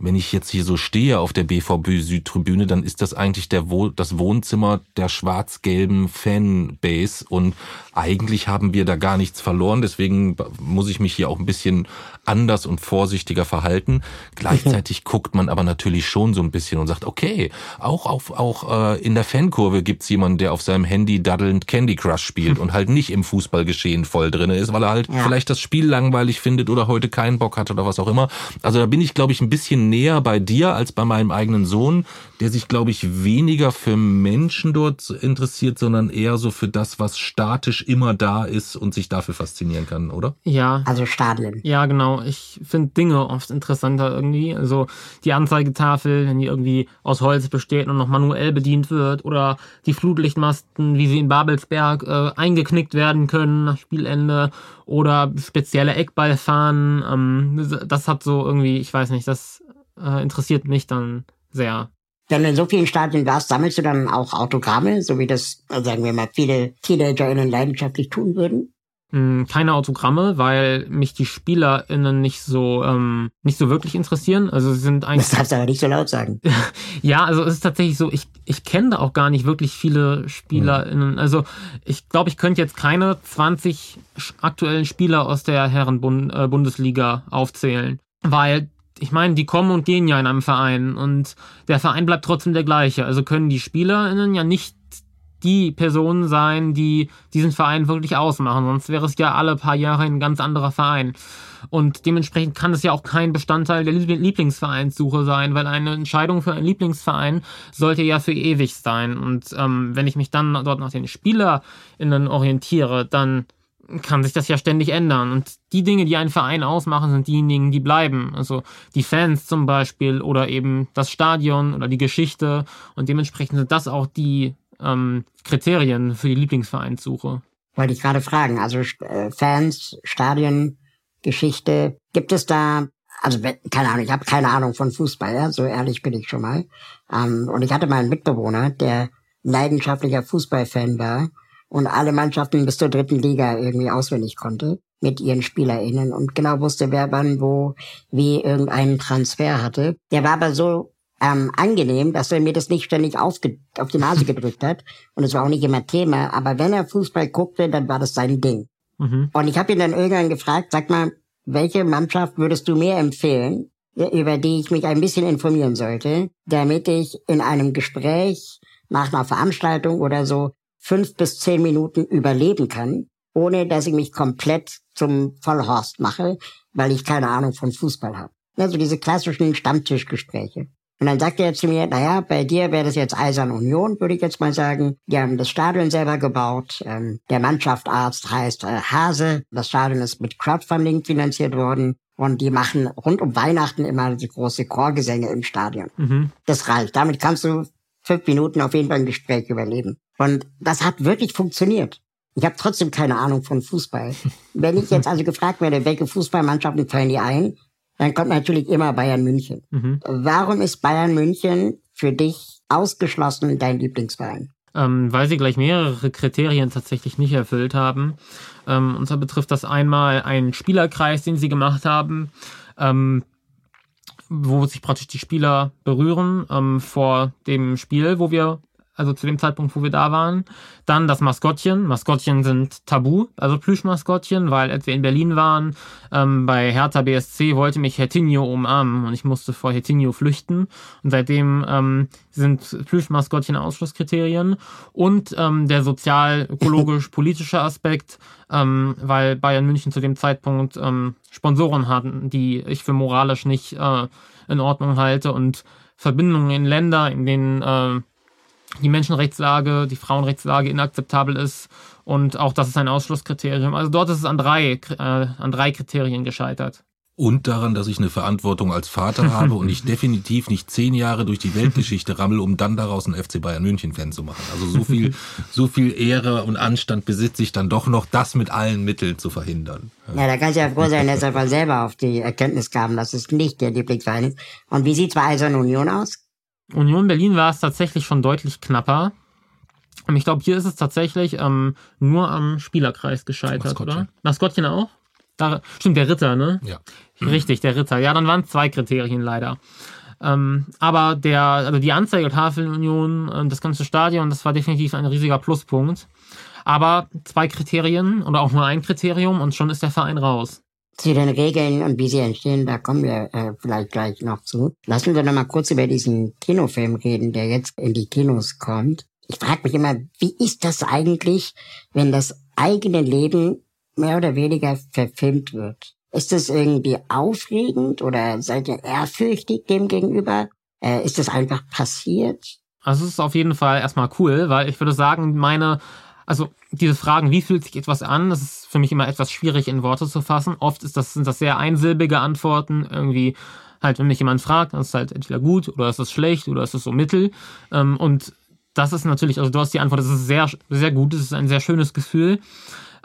wenn ich jetzt hier so stehe auf der BVB Südtribüne, dann ist das eigentlich der Wohl das Wohnzimmer der schwarz-gelben Fanbase und eigentlich haben wir da gar nichts verloren, deswegen muss ich mich hier auch ein bisschen anders und vorsichtiger verhalten. Gleichzeitig guckt man aber natürlich schon so ein bisschen und sagt, okay, auch auf, auch äh, in der Fankurve gibt's jemanden, der auf seinem Handy daddelnd Candy Crush spielt und halt nicht im Fußballgeschehen voll drinne ist, weil er halt ja. vielleicht das Spiel langweilig findet oder heute keinen Bock hat oder was auch immer. Also da bin ich, glaube ich, ein bisschen näher bei dir als bei meinem eigenen Sohn, der sich, glaube ich, weniger für Menschen dort interessiert, sondern eher so für das, was statisch immer da ist und sich dafür faszinieren kann, oder? Ja. Also Stadeln. Ja, genau. Ich finde Dinge oft interessanter irgendwie. Also die Anzeigetafel, wenn die irgendwie aus Holz besteht und noch manuell bedient wird oder die Flutlichtmasten, wie sie in Babelsberg äh, eingeknickt werden können nach Spielende oder spezielle Eckballfahnen. Ähm, das hat so irgendwie, ich weiß nicht, das äh, interessiert mich dann sehr. Wenn du in so vielen Stadien warst, sammelst du dann auch Autogramme, so wie das, sagen wir mal, viele TeenagerInnen leidenschaftlich tun würden? Hm, keine Autogramme, weil mich die SpielerInnen nicht so ähm, nicht so wirklich interessieren. Also sie sind eigentlich. Das darfst du aber nicht so laut sagen. ja, also es ist tatsächlich so, ich, ich kenne da auch gar nicht wirklich viele SpielerInnen. Also ich glaube, ich könnte jetzt keine 20 aktuellen Spieler aus der Herren-Bundesliga äh, aufzählen. Weil ich meine, die kommen und gehen ja in einem Verein und der Verein bleibt trotzdem der gleiche. Also können die SpielerInnen ja nicht die Personen sein, die diesen Verein wirklich ausmachen. Sonst wäre es ja alle paar Jahre ein ganz anderer Verein. Und dementsprechend kann es ja auch kein Bestandteil der Lieblingsvereinssuche sein, weil eine Entscheidung für einen Lieblingsverein sollte ja für ewig sein. Und ähm, wenn ich mich dann dort nach den SpielerInnen orientiere, dann kann sich das ja ständig ändern. Und die Dinge, die einen Verein ausmachen, sind diejenigen, die bleiben. Also die Fans zum Beispiel oder eben das Stadion oder die Geschichte. Und dementsprechend sind das auch die ähm, Kriterien für die Lieblingsvereinssuche? Wollte ich gerade fragen. Also äh, Fans, Stadien, Geschichte. Gibt es da, also keine Ahnung, ich habe keine Ahnung von Fußball, ja, so ehrlich bin ich schon mal. Ähm, und ich hatte mal einen Mitbewohner, der leidenschaftlicher Fußballfan war und alle Mannschaften bis zur dritten Liga irgendwie auswendig konnte mit ihren SpielerInnen und genau wusste, wer wann wo wie irgendeinen Transfer hatte. Der war aber so ähm, angenehm, dass er mir das nicht ständig aufge auf die Nase gedrückt hat. Und es war auch nicht immer Thema. Aber wenn er Fußball guckte, dann war das sein Ding. Mhm. Und ich habe ihn dann irgendwann gefragt, sag mal, welche Mannschaft würdest du mir empfehlen, über die ich mich ein bisschen informieren sollte, damit ich in einem Gespräch nach einer Veranstaltung oder so fünf bis zehn Minuten überleben kann, ohne dass ich mich komplett zum Vollhorst mache, weil ich keine Ahnung von Fußball habe. Also diese klassischen Stammtischgespräche. Und dann sagt er zu mir, naja, bei dir wäre das jetzt Eisern Union, würde ich jetzt mal sagen. Die haben das Stadion selber gebaut. Ähm, der Mannschaftsarzt heißt äh, Hase. Das Stadion ist mit Crowdfunding finanziert worden. Und die machen rund um Weihnachten immer die große Chorgesänge im Stadion. Mhm. Das reicht. Damit kannst du fünf Minuten auf jeden Fall ein Gespräch überleben. Und das hat wirklich funktioniert. Ich habe trotzdem keine Ahnung von Fußball. Wenn ich jetzt also gefragt werde, welche Fußballmannschaften fallen dir ein, dann kommt natürlich immer Bayern München. Mhm. Warum ist Bayern München für dich ausgeschlossen dein Lieblingsverein? Ähm, weil sie gleich mehrere Kriterien tatsächlich nicht erfüllt haben. Ähm, und zwar betrifft das einmal einen Spielerkreis, den sie gemacht haben, ähm, wo sich praktisch die Spieler berühren ähm, vor dem Spiel, wo wir also zu dem Zeitpunkt, wo wir da waren. Dann das Maskottchen. Maskottchen sind tabu, also Plüschmaskottchen, weil als wir in Berlin waren, ähm, bei Hertha BSC wollte mich Hertinho umarmen und ich musste vor Hertinho flüchten. Und seitdem ähm, sind Plüschmaskottchen Ausschlusskriterien. Und ähm, der sozial-ökologisch-politische Aspekt, ähm, weil Bayern München zu dem Zeitpunkt ähm, Sponsoren hatten, die ich für moralisch nicht äh, in Ordnung halte und Verbindungen in Länder, in denen äh, die Menschenrechtslage, die Frauenrechtslage inakzeptabel ist und auch das ist ein Ausschlusskriterium. Also dort ist es an drei, äh, an drei Kriterien gescheitert. Und daran, dass ich eine Verantwortung als Vater habe und ich definitiv nicht zehn Jahre durch die Weltgeschichte rammel, um dann daraus einen FC Bayern München Fan zu machen. Also so viel, so viel Ehre und Anstand besitze ich dann doch noch, das mit allen Mitteln zu verhindern. Ja, da kannst du ja froh sein, dass er selber auf die Erkenntnis kam, dass es nicht der Lieblingsverein ist. Und wie sieht's bei Eisern Union aus? Union Berlin war es tatsächlich schon deutlich knapper. Und ich glaube, hier ist es tatsächlich ähm, nur am Spielerkreis gescheitert, Maskottchen. oder? Maskottchen auch? Da, stimmt, der Ritter, ne? Ja. Richtig, der Ritter. Ja, dann waren es zwei Kriterien leider. Ähm, aber der, also die Anzeigetafel Union, äh, das ganze Stadion, das war definitiv ein riesiger Pluspunkt. Aber zwei Kriterien oder auch nur ein Kriterium und schon ist der Verein raus. Zu den Regeln und wie sie entstehen, da kommen wir äh, vielleicht gleich noch zu. Lassen wir noch mal kurz über diesen Kinofilm reden, der jetzt in die Kinos kommt. Ich frage mich immer, wie ist das eigentlich, wenn das eigene Leben mehr oder weniger verfilmt wird? Ist das irgendwie aufregend oder seid ihr ehrfürchtig dem gegenüber? Äh, ist das einfach passiert? Also es ist auf jeden Fall erstmal cool, weil ich würde sagen, meine also diese Fragen, wie fühlt sich etwas an, das ist für mich immer etwas schwierig in Worte zu fassen. Oft ist das, sind das sehr einsilbige Antworten, irgendwie halt, wenn mich jemand fragt, dann ist es halt entweder gut oder ist es schlecht oder ist es so mittel. Ähm, und das ist natürlich, also du hast die Antwort, das ist sehr, sehr gut, das ist ein sehr schönes Gefühl.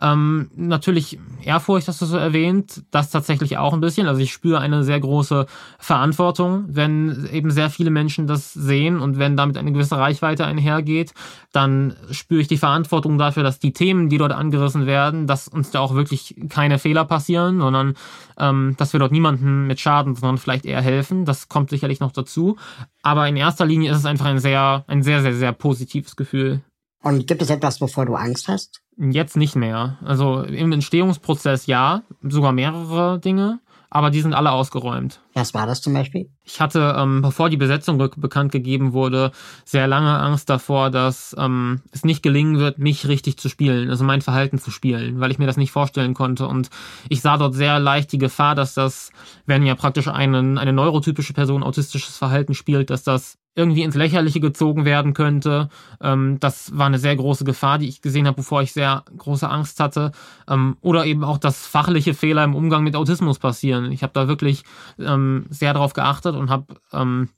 Ähm, natürlich Ehrfurcht, hast du so erwähnt, das tatsächlich auch ein bisschen. Also ich spüre eine sehr große Verantwortung, wenn eben sehr viele Menschen das sehen und wenn damit eine gewisse Reichweite einhergeht, dann spüre ich die Verantwortung dafür, dass die Themen, die dort angerissen werden, dass uns da auch wirklich keine Fehler passieren, sondern ähm, dass wir dort niemandem mit Schaden, sondern vielleicht eher helfen. Das kommt sicherlich noch dazu. Aber in erster Linie ist es einfach ein sehr, ein sehr, sehr, sehr positives Gefühl. Und gibt es etwas, wovor du Angst hast? Jetzt nicht mehr. Also im Entstehungsprozess ja, sogar mehrere Dinge, aber die sind alle ausgeräumt. Was war das zum Beispiel? Ich hatte, ähm, bevor die Besetzung bekannt gegeben wurde, sehr lange Angst davor, dass ähm, es nicht gelingen wird, mich richtig zu spielen, also mein Verhalten zu spielen, weil ich mir das nicht vorstellen konnte. Und ich sah dort sehr leicht die Gefahr, dass das, wenn ja praktisch eine, eine neurotypische Person autistisches Verhalten spielt, dass das irgendwie ins Lächerliche gezogen werden könnte. Ähm, das war eine sehr große Gefahr, die ich gesehen habe, bevor ich sehr große Angst hatte. Ähm, oder eben auch, dass fachliche Fehler im Umgang mit Autismus passieren. Ich habe da wirklich ähm, sehr darauf geachtet und habe ähm,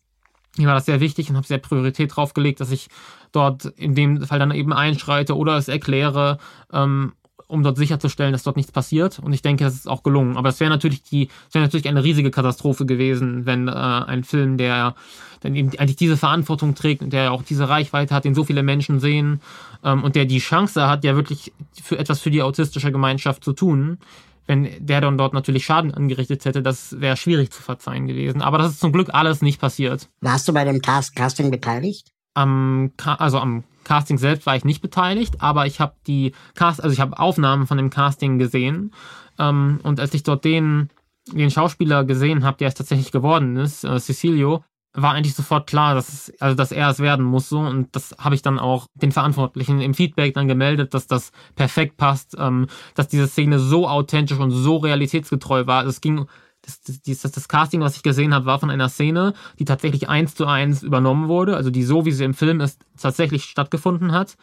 mir war das sehr wichtig und habe sehr Priorität drauf gelegt, dass ich dort in dem Fall dann eben einschreite oder es erkläre ähm, um dort sicherzustellen, dass dort nichts passiert. Und ich denke, das ist auch gelungen. Aber es wäre natürlich die, es wäre natürlich eine riesige Katastrophe gewesen, wenn äh, ein Film, der dann eben eigentlich diese Verantwortung trägt und der auch diese Reichweite hat, den so viele Menschen sehen ähm, und der die Chance hat, ja wirklich für etwas für die autistische Gemeinschaft zu tun, wenn der dann dort natürlich Schaden angerichtet hätte, das wäre schwierig zu verzeihen gewesen. Aber das ist zum Glück alles nicht passiert. Warst du bei dem Casting beteiligt? Am, also am Casting selbst war ich nicht beteiligt, aber ich habe die Cast, also ich habe Aufnahmen von dem Casting gesehen. Ähm, und als ich dort den, den Schauspieler gesehen habe, der es tatsächlich geworden ist, äh, Cecilio, war eigentlich sofort klar, dass, es, also dass er es werden muss. So. Und das habe ich dann auch den Verantwortlichen im Feedback dann gemeldet, dass das perfekt passt, ähm, dass diese Szene so authentisch und so realitätsgetreu war. Es ging das, das, das, Casting, was ich gesehen habe, war von einer Szene, die tatsächlich eins zu eins übernommen wurde, also die so, wie sie im Film ist, tatsächlich stattgefunden hat.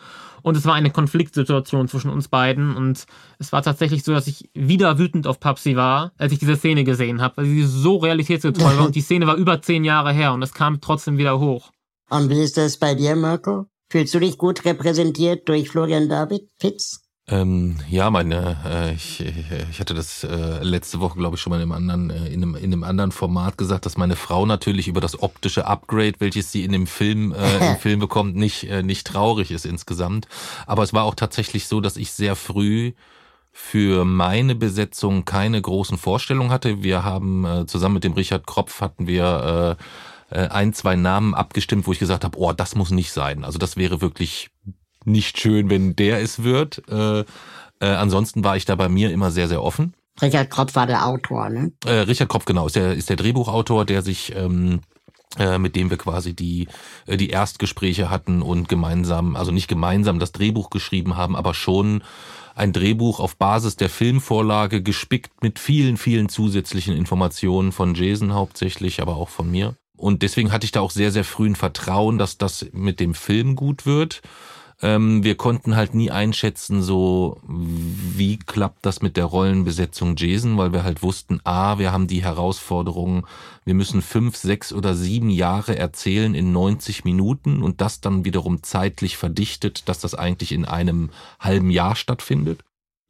Und es war eine Konfliktsituation zwischen uns beiden. Und es war tatsächlich so, dass ich wieder wütend auf Papsi war, als ich diese Szene gesehen habe, weil sie so realitätsgetreu war. Und die Szene war über zehn Jahre her und es kam trotzdem wieder hoch. Und wie ist das bei dir, Mirko? Fühlst du dich gut repräsentiert durch Florian David Fitz? Ähm, ja, meine, äh, ich, ich hatte das äh, letzte Woche, glaube ich, schon mal in einem anderen, äh, in einem, in einem anderen Format gesagt, dass meine Frau natürlich über das optische Upgrade, welches sie in dem Film, äh, im Film bekommt, nicht, äh, nicht traurig ist insgesamt. Aber es war auch tatsächlich so, dass ich sehr früh für meine Besetzung keine großen Vorstellungen hatte. Wir haben äh, zusammen mit dem Richard Kropf hatten wir äh, äh ein, zwei Namen abgestimmt, wo ich gesagt habe, oh, das muss nicht sein. Also das wäre wirklich nicht schön, wenn der es wird. Äh, äh, ansonsten war ich da bei mir immer sehr, sehr offen. Richard Kropf war der Autor, ne? Äh, Richard Kropf, genau, ist der, ist der Drehbuchautor, der sich, ähm, äh, mit dem wir quasi die, äh, die Erstgespräche hatten und gemeinsam, also nicht gemeinsam das Drehbuch geschrieben haben, aber schon ein Drehbuch auf Basis der Filmvorlage gespickt mit vielen, vielen zusätzlichen Informationen von Jason hauptsächlich, aber auch von mir. Und deswegen hatte ich da auch sehr, sehr früh ein Vertrauen, dass das mit dem Film gut wird. Ähm, wir konnten halt nie einschätzen, so wie klappt das mit der Rollenbesetzung Jason, weil wir halt wussten, a, wir haben die Herausforderung, wir müssen fünf, sechs oder sieben Jahre erzählen in 90 Minuten und das dann wiederum zeitlich verdichtet, dass das eigentlich in einem halben Jahr stattfindet.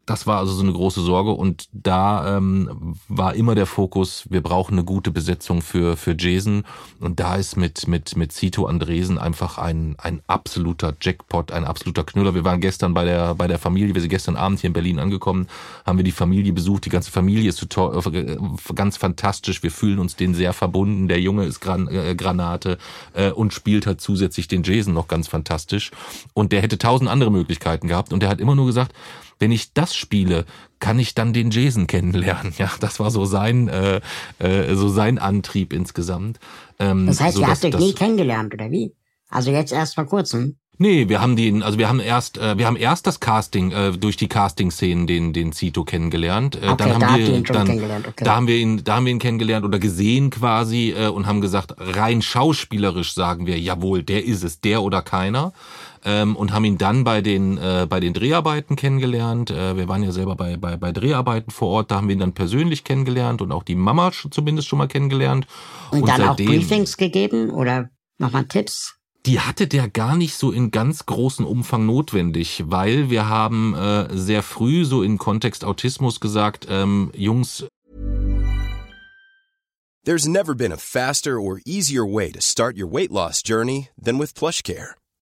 Das war also so eine große Sorge und da ähm, war immer der Fokus, wir brauchen eine gute Besetzung für für Jason und da ist mit mit mit Cito Andresen einfach ein ein absoluter Jackpot, ein absoluter Knüller. Wir waren gestern bei der bei der Familie, wir sind gestern Abend hier in Berlin angekommen, haben wir die Familie besucht, die ganze Familie ist total, äh, ganz fantastisch, wir fühlen uns denen sehr verbunden. Der Junge ist Gran, äh, Granate äh, und spielt halt zusätzlich den Jason noch ganz fantastisch und der hätte tausend andere Möglichkeiten gehabt und der hat immer nur gesagt, wenn ich das spiele, kann ich dann den Jason kennenlernen. Ja, das war so sein, äh, äh, so sein Antrieb insgesamt. Ähm, das heißt, ihr habt euch nie kennengelernt, oder wie? Also jetzt erst vor kurzem? Nee, wir haben den, also wir haben erst, äh, wir haben erst das Casting äh, durch die Casting-Szenen den den Zito kennengelernt. Äh, okay, dann haben da wir ihn dann, okay. da haben wir ihn, da haben wir ihn kennengelernt oder gesehen quasi äh, und haben gesagt, rein schauspielerisch sagen wir, jawohl, der ist es, der oder keiner ähm, und haben ihn dann bei den äh, bei den Dreharbeiten kennengelernt. Äh, wir waren ja selber bei, bei bei Dreharbeiten vor Ort, da haben wir ihn dann persönlich kennengelernt und auch die Mama zumindest schon mal kennengelernt. Und, und dann seitdem, auch Briefings gegeben oder nochmal Tipps? die hatte der gar nicht so in ganz großem Umfang notwendig, weil wir haben äh, sehr früh so in Kontext Autismus gesagt, ähm, Jungs. There's never been a faster or easier way to start your weight loss journey than with PlushCare.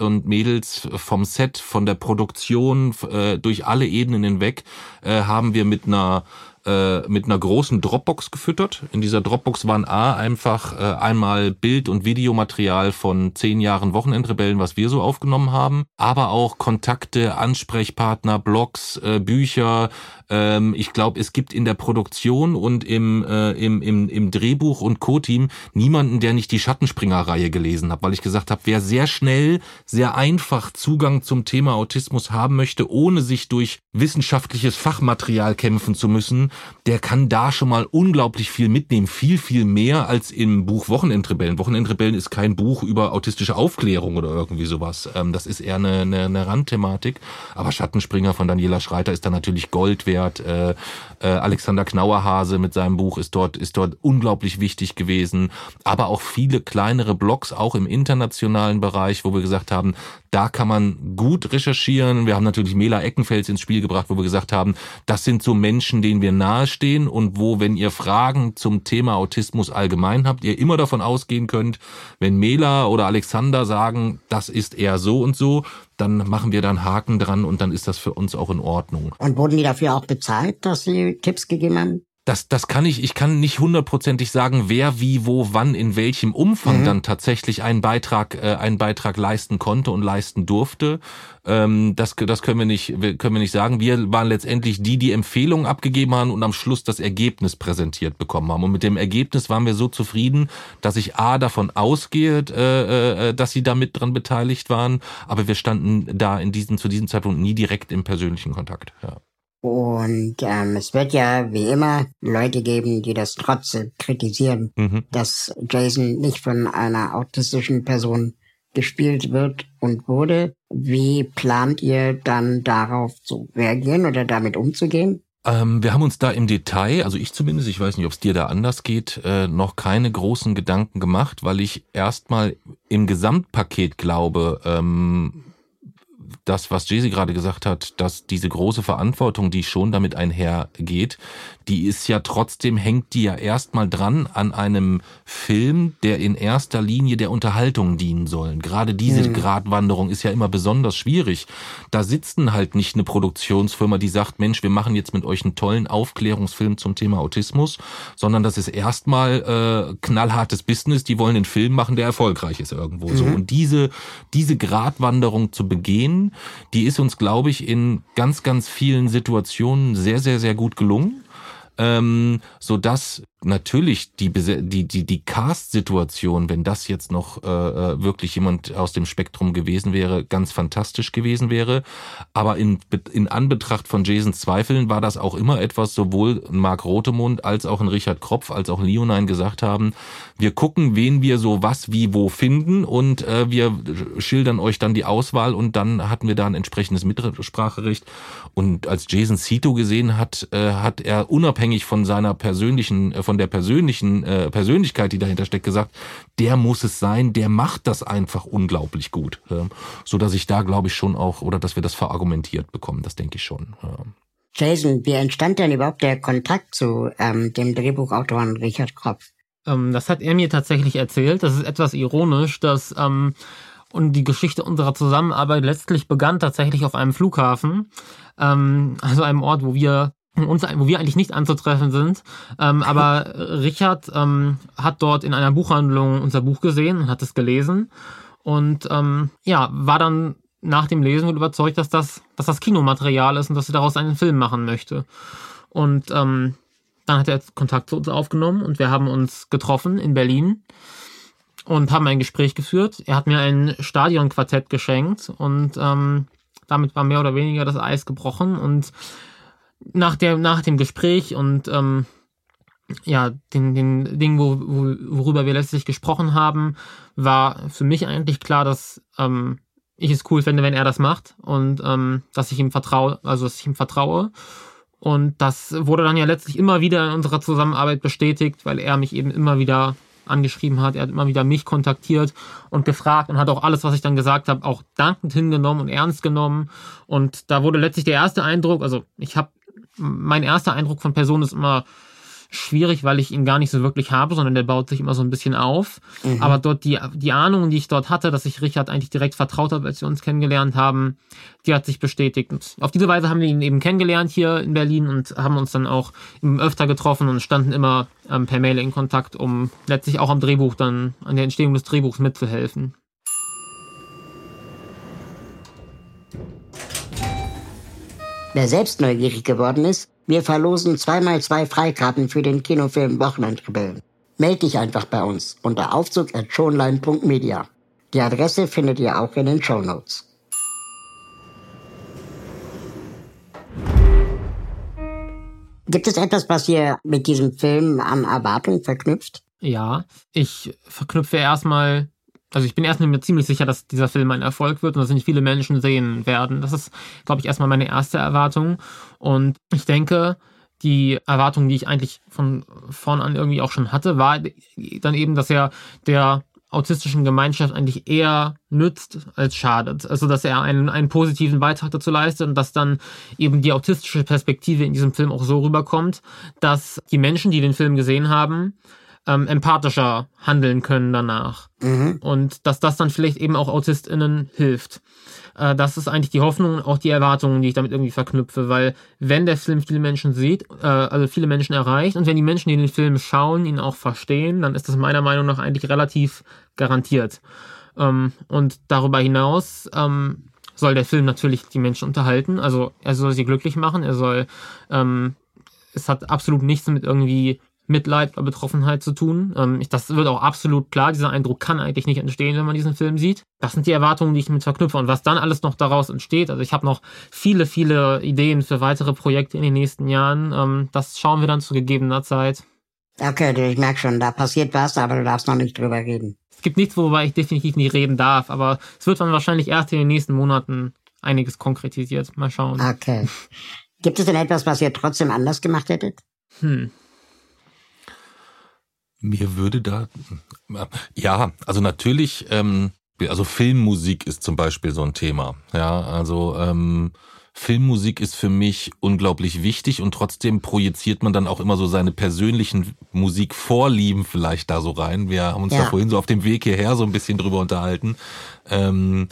Und Mädels vom Set, von der Produktion, äh, durch alle Ebenen hinweg, äh, haben wir mit einer äh, mit einer großen Dropbox gefüttert. In dieser Dropbox waren A einfach äh, einmal Bild- und Videomaterial von zehn Jahren Wochenendrebellen, was wir so aufgenommen haben, aber auch Kontakte, Ansprechpartner, Blogs, äh, Bücher. Ähm, ich glaube, es gibt in der Produktion und im, äh, im, im, im Drehbuch und Co-Team niemanden, der nicht die Schattenspringer-Reihe gelesen hat, weil ich gesagt habe, wer sehr schnell, sehr einfach Zugang zum Thema Autismus haben möchte, ohne sich durch wissenschaftliches Fachmaterial kämpfen zu müssen, der kann da schon mal unglaublich viel mitnehmen. Viel, viel mehr als im Buch Wochenendrebellen. Wochenendrebellen ist kein Buch über autistische Aufklärung oder irgendwie sowas. Ähm, das ist eher eine, eine, eine Randthematik. Aber Schattenspringer von Daniela Schreiter ist da natürlich Gold wert. Äh, äh, Alexander Knauerhase mit seinem Buch ist dort, ist dort unglaublich wichtig gewesen. Aber auch viele kleinere Blogs, auch im internationalen Bereich, wo wir gesagt haben, da kann man gut recherchieren. Wir haben natürlich Mela Eckenfels ins Spiel gebracht, wo wir gesagt haben, das sind so Menschen, denen wir nahestehen und wo, wenn ihr Fragen zum Thema Autismus allgemein habt, ihr immer davon ausgehen könnt, wenn Mela oder Alexander sagen, das ist eher so und so, dann machen wir da einen Haken dran und dann ist das für uns auch in Ordnung. Und wurden die dafür auch bezahlt, dass sie Tipps gegeben haben? Das, das kann ich, ich kann nicht hundertprozentig sagen, wer, wie, wo, wann, in welchem Umfang mhm. dann tatsächlich einen Beitrag, äh, einen Beitrag leisten konnte und leisten durfte. Ähm, das, das können wir nicht, können wir nicht sagen. Wir waren letztendlich die, die Empfehlungen abgegeben haben und am Schluss das Ergebnis präsentiert bekommen haben. Und mit dem Ergebnis waren wir so zufrieden, dass ich A davon ausgehe, äh, äh, dass sie damit dran beteiligt waren, aber wir standen da in diesem, zu diesem Zeitpunkt nie direkt im persönlichen Kontakt. Ja. Und ähm, es wird ja wie immer Leute geben, die das trotzdem kritisieren, mhm. dass Jason nicht von einer autistischen Person gespielt wird und wurde. Wie plant ihr dann darauf zu reagieren oder damit umzugehen? Ähm, wir haben uns da im Detail, also ich zumindest, ich weiß nicht, ob es dir da anders geht, äh, noch keine großen Gedanken gemacht, weil ich erstmal im Gesamtpaket glaube, ähm, das, was Jay gerade gesagt hat, dass diese große Verantwortung, die schon damit einhergeht, die ist ja trotzdem, hängt die ja erstmal dran an einem Film, der in erster Linie der Unterhaltung dienen soll. Gerade diese mhm. Gratwanderung ist ja immer besonders schwierig. Da sitzen halt nicht eine Produktionsfirma, die sagt, Mensch, wir machen jetzt mit euch einen tollen Aufklärungsfilm zum Thema Autismus, sondern das ist erstmal äh, knallhartes Business, die wollen einen Film machen, der erfolgreich ist irgendwo mhm. so. Und diese, diese Gratwanderung zu begehen, die ist uns, glaube ich, in ganz, ganz vielen Situationen sehr, sehr, sehr gut gelungen ähm, so dass natürlich die die die die Cast-Situation, wenn das jetzt noch äh, äh, wirklich jemand aus dem Spektrum gewesen wäre, ganz fantastisch gewesen wäre. Aber in in Anbetracht von Jasons Zweifeln war das auch immer etwas, sowohl Marc Rotemund als auch ein Richard Kropf als auch Leonine gesagt haben: Wir gucken, wen wir so was wie wo finden und äh, wir schildern euch dann die Auswahl und dann hatten wir da ein entsprechendes Mitspracherecht. Und als Jason Cito gesehen hat, äh, hat er unabhängig von seiner persönlichen äh, von der persönlichen äh, Persönlichkeit, die dahinter steckt, gesagt, der muss es sein, der macht das einfach unglaublich gut. Äh, so dass ich da glaube ich schon auch, oder dass wir das verargumentiert bekommen, das denke ich schon. Äh. Jason, wie entstand denn überhaupt der Kontakt zu ähm, dem Drehbuchautoren Richard Kropf? Ähm, das hat er mir tatsächlich erzählt. Das ist etwas ironisch, dass ähm, und die Geschichte unserer Zusammenarbeit letztlich begann tatsächlich auf einem Flughafen, ähm, also einem Ort, wo wir uns, wo wir eigentlich nicht anzutreffen sind. Ähm, aber Richard ähm, hat dort in einer Buchhandlung unser Buch gesehen und hat es gelesen und ähm, ja, war dann nach dem Lesen überzeugt, dass das, dass das Kinomaterial ist und dass er daraus einen Film machen möchte. Und ähm, dann hat er Kontakt zu uns aufgenommen und wir haben uns getroffen in Berlin und haben ein Gespräch geführt. Er hat mir ein Stadionquartett geschenkt und ähm, damit war mehr oder weniger das Eis gebrochen und nach, der, nach dem Gespräch und ähm, ja, den, den Dingen, wo, wo, worüber wir letztlich gesprochen haben, war für mich eigentlich klar, dass ähm, ich es cool finde, wenn er das macht und ähm, dass ich ihm vertraue, also dass ich ihm vertraue. Und das wurde dann ja letztlich immer wieder in unserer Zusammenarbeit bestätigt, weil er mich eben immer wieder angeschrieben hat. Er hat immer wieder mich kontaktiert und gefragt und hat auch alles, was ich dann gesagt habe, auch dankend hingenommen und ernst genommen. Und da wurde letztlich der erste Eindruck, also ich habe, mein erster Eindruck von Personen ist immer, schwierig, weil ich ihn gar nicht so wirklich habe, sondern der baut sich immer so ein bisschen auf. Mhm. Aber dort die, die Ahnung, die ich dort hatte, dass ich Richard eigentlich direkt vertraut habe, als wir uns kennengelernt haben, die hat sich bestätigt. Und auf diese Weise haben wir ihn eben kennengelernt hier in Berlin und haben uns dann auch öfter getroffen und standen immer ähm, per Mail in Kontakt, um letztlich auch am Drehbuch dann, an der Entstehung des Drehbuchs mitzuhelfen. Wer selbst neugierig geworden ist, wir verlosen zweimal zwei Freikarten für den Kinofilm Wochenendrebellen. Meld dich einfach bei uns unter aufzug.schonlein.media. Die Adresse findet ihr auch in den Show Notes. Gibt es etwas, was ihr mit diesem Film an Erwartungen verknüpft? Ja, ich verknüpfe erstmal also ich bin erstmal mir ziemlich sicher, dass dieser Film ein Erfolg wird und dass nicht viele Menschen sehen werden. Das ist, glaube ich, erstmal meine erste Erwartung. Und ich denke, die Erwartung, die ich eigentlich von vorn an irgendwie auch schon hatte, war dann eben, dass er der autistischen Gemeinschaft eigentlich eher nützt als schadet. Also dass er einen, einen positiven Beitrag dazu leistet und dass dann eben die autistische Perspektive in diesem Film auch so rüberkommt, dass die Menschen, die den Film gesehen haben, ähm, empathischer handeln können danach. Mhm. Und dass das dann vielleicht eben auch AutistInnen hilft. Äh, das ist eigentlich die Hoffnung und auch die Erwartungen, die ich damit irgendwie verknüpfe, weil wenn der Film viele Menschen sieht, äh, also viele Menschen erreicht und wenn die Menschen, die den Film schauen, ihn auch verstehen, dann ist das meiner Meinung nach eigentlich relativ garantiert. Ähm, und darüber hinaus ähm, soll der Film natürlich die Menschen unterhalten. Also er soll sie glücklich machen, er soll ähm, es hat absolut nichts mit irgendwie Mitleid oder Betroffenheit zu tun. Ähm, ich, das wird auch absolut klar. Dieser Eindruck kann eigentlich nicht entstehen, wenn man diesen Film sieht. Das sind die Erwartungen, die ich mit verknüpfe. Und was dann alles noch daraus entsteht, also ich habe noch viele, viele Ideen für weitere Projekte in den nächsten Jahren. Ähm, das schauen wir dann zu gegebener Zeit. Okay, ich merke schon, da passiert was, aber du darfst noch nicht drüber reden. Es gibt nichts, worüber ich definitiv nicht reden darf, aber es wird dann wahrscheinlich erst in den nächsten Monaten einiges konkretisiert. Mal schauen. Okay. Gibt es denn etwas, was ihr trotzdem anders gemacht hättet? Hm. Mir würde da, ja, also natürlich, ähm, also Filmmusik ist zum Beispiel so ein Thema. Ja, also ähm, Filmmusik ist für mich unglaublich wichtig und trotzdem projiziert man dann auch immer so seine persönlichen Musikvorlieben vielleicht da so rein. Wir haben uns ja. da vorhin so auf dem Weg hierher so ein bisschen drüber unterhalten. Ähm,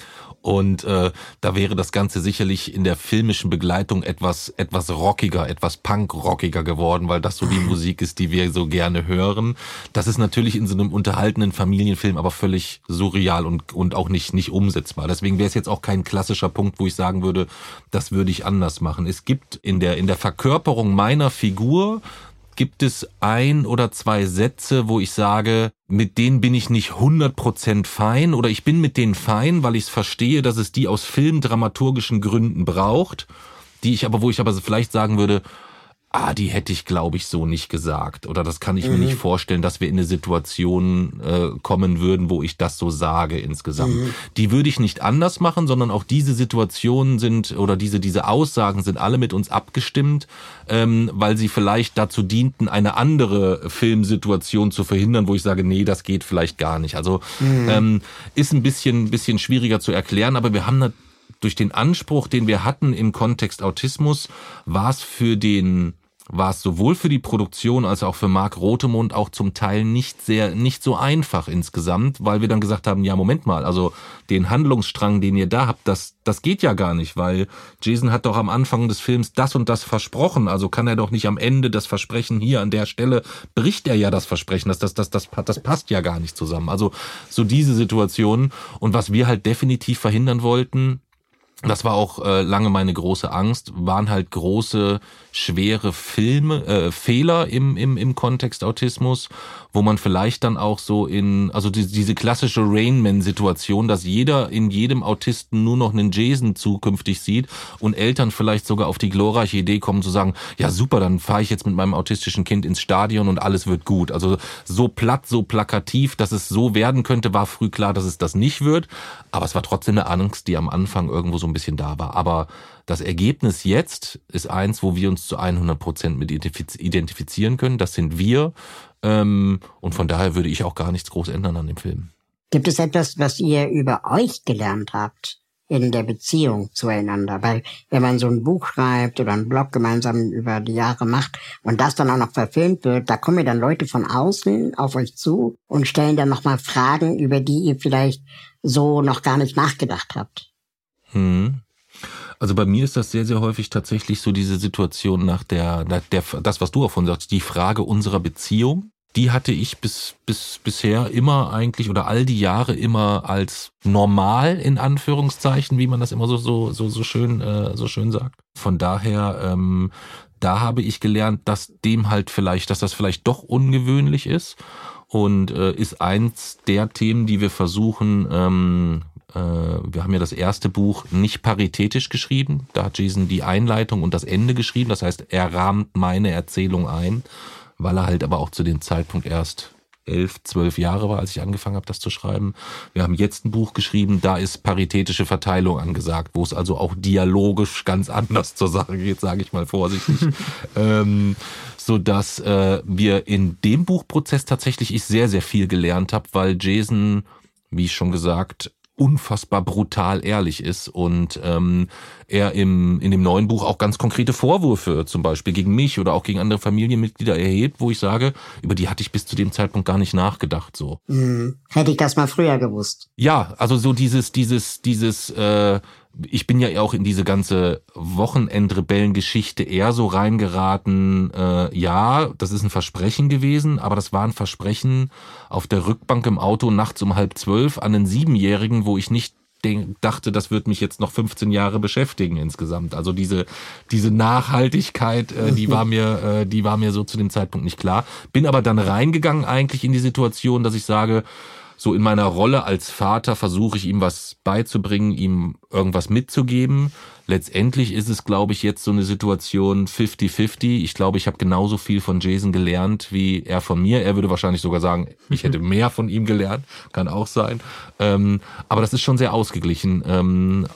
und äh, da wäre das Ganze sicherlich in der filmischen Begleitung etwas, etwas rockiger, etwas punk-rockiger geworden, weil das so die Musik ist, die wir so gerne hören. Das ist natürlich in so einem unterhaltenen Familienfilm aber völlig surreal und, und auch nicht, nicht umsetzbar. Deswegen wäre es jetzt auch kein klassischer Punkt, wo ich sagen würde, das würde ich anders machen. Es gibt in der, in der Verkörperung meiner Figur gibt es ein oder zwei Sätze, wo ich sage, mit denen bin ich nicht 100% fein oder ich bin mit denen fein, weil ich es verstehe, dass es die aus filmdramaturgischen Gründen braucht, die ich aber, wo ich aber vielleicht sagen würde, ah, die hätte ich, glaube ich, so nicht gesagt. Oder das kann ich mhm. mir nicht mhm. vorstellen, dass wir in eine Situation äh, kommen würden, wo ich das so sage insgesamt. Mhm. Die würde ich nicht anders machen, sondern auch diese Situationen sind oder diese, diese Aussagen sind alle mit uns abgestimmt, ähm, weil sie vielleicht dazu dienten, eine andere Filmsituation zu verhindern, wo ich sage, nee, das geht vielleicht gar nicht. Also mhm. ähm, ist ein bisschen, bisschen schwieriger zu erklären, aber wir haben durch den Anspruch, den wir hatten im Kontext Autismus, war es für den war es sowohl für die Produktion als auch für Marc Rotemund auch zum Teil nicht sehr, nicht so einfach insgesamt, weil wir dann gesagt haben, ja, Moment mal, also den Handlungsstrang, den ihr da habt, das, das geht ja gar nicht, weil Jason hat doch am Anfang des Films das und das versprochen, also kann er doch nicht am Ende das Versprechen hier an der Stelle, bricht er ja das Versprechen, das, das, das, das, das passt ja gar nicht zusammen. Also so diese Situation und was wir halt definitiv verhindern wollten, das war auch äh, lange meine große Angst, waren halt große, schwere Filme, äh, Fehler im, im, im Kontext Autismus, wo man vielleicht dann auch so in, also die, diese klassische Rainman-Situation, dass jeder in jedem Autisten nur noch einen Jason zukünftig sieht und Eltern vielleicht sogar auf die glorreiche Idee kommen zu sagen, ja super, dann fahre ich jetzt mit meinem autistischen Kind ins Stadion und alles wird gut. Also so platt, so plakativ, dass es so werden könnte, war früh klar, dass es das nicht wird, aber es war trotzdem eine Angst, die am Anfang irgendwo so ein bisschen da war. Aber das Ergebnis jetzt ist eins, wo wir uns zu 100 Prozent mit identifizieren können. Das sind wir. Ähm, und von daher würde ich auch gar nichts groß ändern an dem Film. Gibt es etwas, was ihr über euch gelernt habt in der Beziehung zueinander? Weil wenn man so ein Buch schreibt oder einen Blog gemeinsam über die Jahre macht und das dann auch noch verfilmt wird, da kommen ja dann Leute von außen auf euch zu und stellen dann nochmal Fragen, über die ihr vielleicht so noch gar nicht nachgedacht habt. Hm. Also bei mir ist das sehr, sehr häufig tatsächlich so diese Situation nach der, nach der das, was du auch von sagst, die Frage unserer Beziehung. Die hatte ich bis, bis bisher immer eigentlich oder all die Jahre immer als normal in Anführungszeichen, wie man das immer so so so so schön äh, so schön sagt. Von daher ähm, da habe ich gelernt, dass dem halt vielleicht, dass das vielleicht doch ungewöhnlich ist und äh, ist eins der Themen, die wir versuchen ähm, äh, wir haben ja das erste Buch nicht paritätisch geschrieben. Da hat Jason die Einleitung und das Ende geschrieben. Das heißt, er rahmt meine Erzählung ein, weil er halt aber auch zu dem Zeitpunkt erst elf, zwölf Jahre war, als ich angefangen habe, das zu schreiben. Wir haben jetzt ein Buch geschrieben, da ist paritätische Verteilung angesagt, wo es also auch dialogisch ganz anders zur Sache geht, sage ich mal vorsichtig. ähm, so dass äh, wir in dem Buchprozess tatsächlich ich sehr, sehr viel gelernt habe, weil Jason, wie ich schon gesagt, unfassbar brutal ehrlich ist und ähm, er im in dem neuen Buch auch ganz konkrete Vorwürfe zum Beispiel gegen mich oder auch gegen andere Familienmitglieder erhebt, wo ich sage, über die hatte ich bis zu dem Zeitpunkt gar nicht nachgedacht. So hm. hätte ich das mal früher gewusst. Ja, also so dieses dieses dieses äh, ich bin ja auch in diese ganze Wochenendrebellengeschichte eher so reingeraten. Äh, ja, das ist ein Versprechen gewesen, aber das war ein Versprechen auf der Rückbank im Auto nachts um halb zwölf an einen Siebenjährigen, wo ich nicht dachte, das wird mich jetzt noch 15 Jahre beschäftigen insgesamt. Also diese diese Nachhaltigkeit, äh, die war mir äh, die war mir so zu dem Zeitpunkt nicht klar. Bin aber dann reingegangen eigentlich in die Situation, dass ich sage, so in meiner Rolle als Vater versuche ich ihm was beizubringen, ihm irgendwas mitzugeben. Letztendlich ist es, glaube ich, jetzt so eine Situation 50-50. Ich glaube, ich habe genauso viel von Jason gelernt wie er von mir. Er würde wahrscheinlich sogar sagen, ich hätte mehr von ihm gelernt. Kann auch sein. Ähm, aber das ist schon sehr ausgeglichen. Ähm,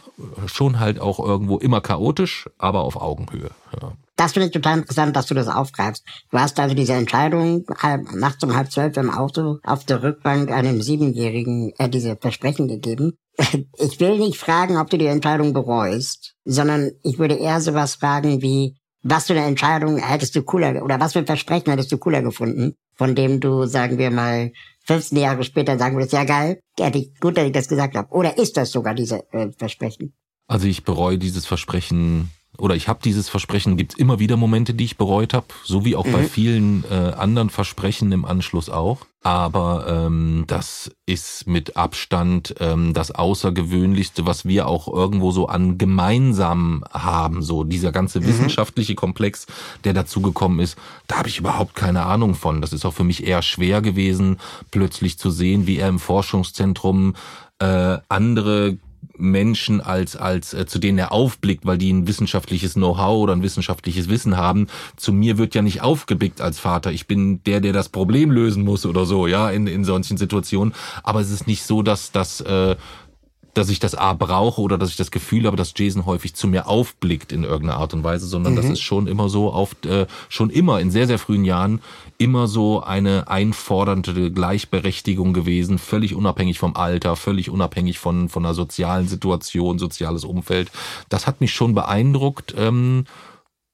schon halt auch irgendwo immer chaotisch, aber auf Augenhöhe. Ja. Das finde ich total interessant, dass du das aufgreifst. Du hast also diese Entscheidung halb, nachts um halb zwölf im Auto auf der Rückbank einem Siebenjährigen äh, diese Versprechen gegeben. Ich will nicht fragen, ob du die Entscheidung bereust, sondern ich würde eher sowas fragen wie, was für eine Entscheidung hättest du cooler, oder was für ein Versprechen hättest du cooler gefunden, von dem du, sagen wir mal, 15 Jahre später sagen würdest, ja geil, hätte ich, gut, dass ich das gesagt habe. Oder ist das sogar diese äh, Versprechen? Also ich bereue dieses Versprechen oder ich habe dieses Versprechen, gibt immer wieder Momente, die ich bereut habe, so wie auch mhm. bei vielen äh, anderen Versprechen im Anschluss auch. Aber ähm, das ist mit Abstand ähm, das Außergewöhnlichste, was wir auch irgendwo so an gemeinsam haben. So dieser ganze mhm. wissenschaftliche Komplex, der dazugekommen ist, da habe ich überhaupt keine Ahnung von. Das ist auch für mich eher schwer gewesen, plötzlich zu sehen, wie er im Forschungszentrum äh, andere Menschen als als äh, zu denen er aufblickt, weil die ein wissenschaftliches Know-how oder ein wissenschaftliches Wissen haben. Zu mir wird ja nicht aufgeblickt als Vater. Ich bin der, der das Problem lösen muss oder so, ja, in in solchen Situationen. Aber es ist nicht so, dass dass äh, dass ich das A brauche oder dass ich das Gefühl habe, dass Jason häufig zu mir aufblickt in irgendeiner Art und Weise, sondern mhm. das ist schon immer so auf äh, schon immer in sehr sehr frühen Jahren immer so eine einfordernde Gleichberechtigung gewesen, völlig unabhängig vom Alter, völlig unabhängig von von einer sozialen Situation, soziales Umfeld. Das hat mich schon beeindruckt ähm,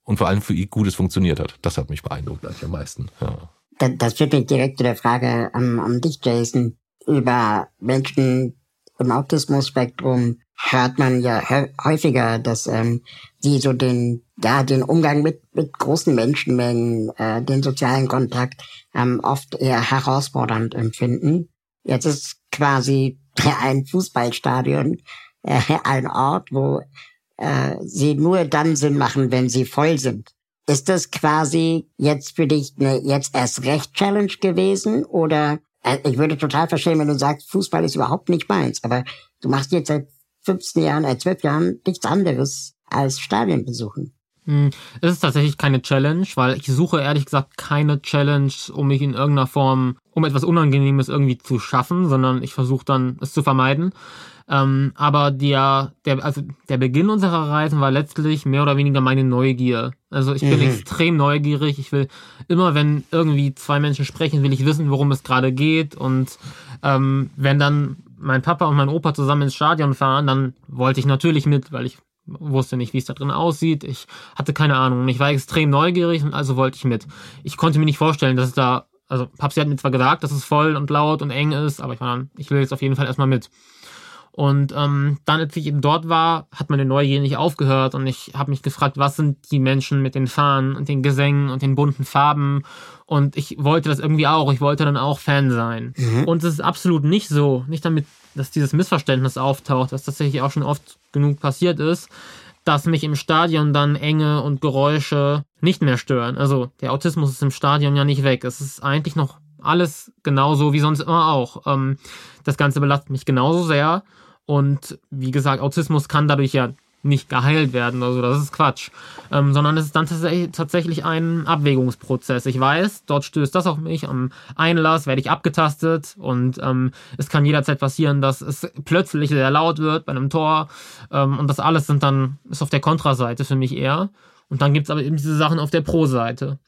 und vor allem für ihn gut es funktioniert hat. Das hat mich beeindruckt eigentlich am meisten. Ja. Das führt mich direkt zu der Frage an, an dich, Jason, über Menschen, im Autismus-Spektrum hört man ja häufiger, dass ähm, die so den ja den Umgang mit mit großen Menschenmengen, äh, den sozialen Kontakt ähm, oft eher herausfordernd empfinden. Jetzt ist quasi ein Fußballstadion äh, ein Ort, wo äh, sie nur dann Sinn machen, wenn sie voll sind. Ist das quasi jetzt für dich eine jetzt erst recht Challenge gewesen oder ich würde total verstehen, wenn du sagst, Fußball ist überhaupt nicht meins, aber du machst jetzt seit 15 Jahren, äh, 12 Jahren nichts anderes als Stadien besuchen. Hm, es ist tatsächlich keine Challenge, weil ich suche ehrlich gesagt keine Challenge, um mich in irgendeiner Form, um etwas Unangenehmes irgendwie zu schaffen, sondern ich versuche dann, es zu vermeiden. Ähm, aber der, der, also der Beginn unserer Reisen war letztlich mehr oder weniger meine Neugier. Also ich bin mhm. extrem neugierig. Ich will immer, wenn irgendwie zwei Menschen sprechen, will ich wissen, worum es gerade geht. Und ähm, wenn dann mein Papa und mein Opa zusammen ins Stadion fahren, dann wollte ich natürlich mit, weil ich wusste nicht, wie es da drin aussieht. Ich hatte keine Ahnung. Ich war extrem neugierig und also wollte ich mit. Ich konnte mir nicht vorstellen, dass es da, also Papsi hat mir zwar gesagt, dass es voll und laut und eng ist, aber ich war dann, ich will jetzt auf jeden Fall erstmal mit. Und ähm, dann, als ich eben dort war, hat meine Neugier nicht aufgehört und ich habe mich gefragt, was sind die Menschen mit den Fahnen und den Gesängen und den bunten Farben und ich wollte das irgendwie auch, ich wollte dann auch Fan sein. Mhm. Und es ist absolut nicht so, nicht damit, dass dieses Missverständnis auftaucht, was tatsächlich auch schon oft genug passiert ist, dass mich im Stadion dann Enge und Geräusche nicht mehr stören. Also der Autismus ist im Stadion ja nicht weg. Es ist eigentlich noch alles genauso wie sonst immer auch. Ähm, das Ganze belastet mich genauso sehr. Und wie gesagt, Autismus kann dadurch ja nicht geheilt werden, also das ist Quatsch, ähm, sondern es ist dann tatsächlich ein Abwägungsprozess. Ich weiß, dort stößt das auf mich, am Einlass werde ich abgetastet und ähm, es kann jederzeit passieren, dass es plötzlich sehr laut wird bei einem Tor ähm, und das alles sind dann, ist auf der Kontraseite für mich eher und dann gibt es aber eben diese Sachen auf der Pro-Seite.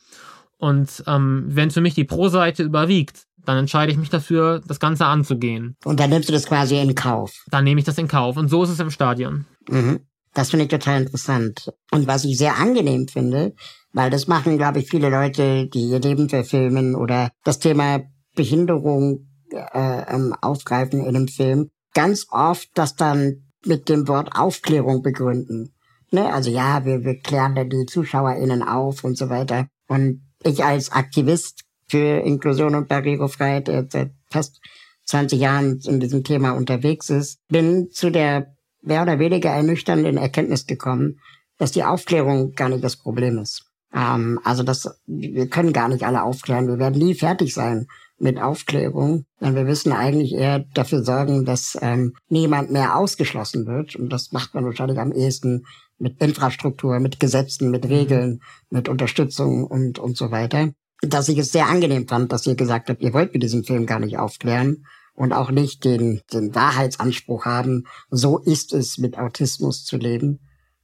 Und ähm, wenn für mich die Pro-Seite überwiegt, dann entscheide ich mich dafür, das Ganze anzugehen. Und dann nimmst du das quasi in Kauf. Dann nehme ich das in Kauf. Und so ist es im Stadion. Mhm. Das finde ich total interessant. Und was ich sehr angenehm finde, weil das machen, glaube ich, viele Leute, die ihr Leben verfilmen oder das Thema Behinderung äh, ähm, aufgreifen in einem Film, ganz oft das dann mit dem Wort Aufklärung begründen. Ne? Also ja, wir, wir klären dann die ZuschauerInnen auf und so weiter. Und ich als Aktivist für Inklusion und Barrierefreiheit, der seit fast 20 Jahren in diesem Thema unterwegs ist, bin zu der mehr oder weniger ernüchternden Erkenntnis gekommen, dass die Aufklärung gar nicht das Problem ist. Ähm, also das, wir können gar nicht alle aufklären. Wir werden nie fertig sein mit Aufklärung, denn wir müssen eigentlich eher dafür sorgen, dass ähm, niemand mehr ausgeschlossen wird. Und das macht man wahrscheinlich am ehesten mit Infrastruktur, mit Gesetzen, mit Regeln, mit Unterstützung und, und so weiter dass ich es sehr angenehm fand, dass ihr gesagt habt, ihr wollt mit diesem Film gar nicht aufklären und auch nicht den, den Wahrheitsanspruch haben, so ist es mit Autismus zu leben,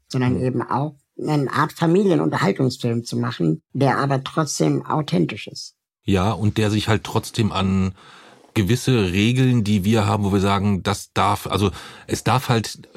sondern eben auch eine Art Familienunterhaltungsfilm zu machen, der aber trotzdem authentisch ist. Ja, und der sich halt trotzdem an gewisse Regeln, die wir haben, wo wir sagen, das darf, also es darf halt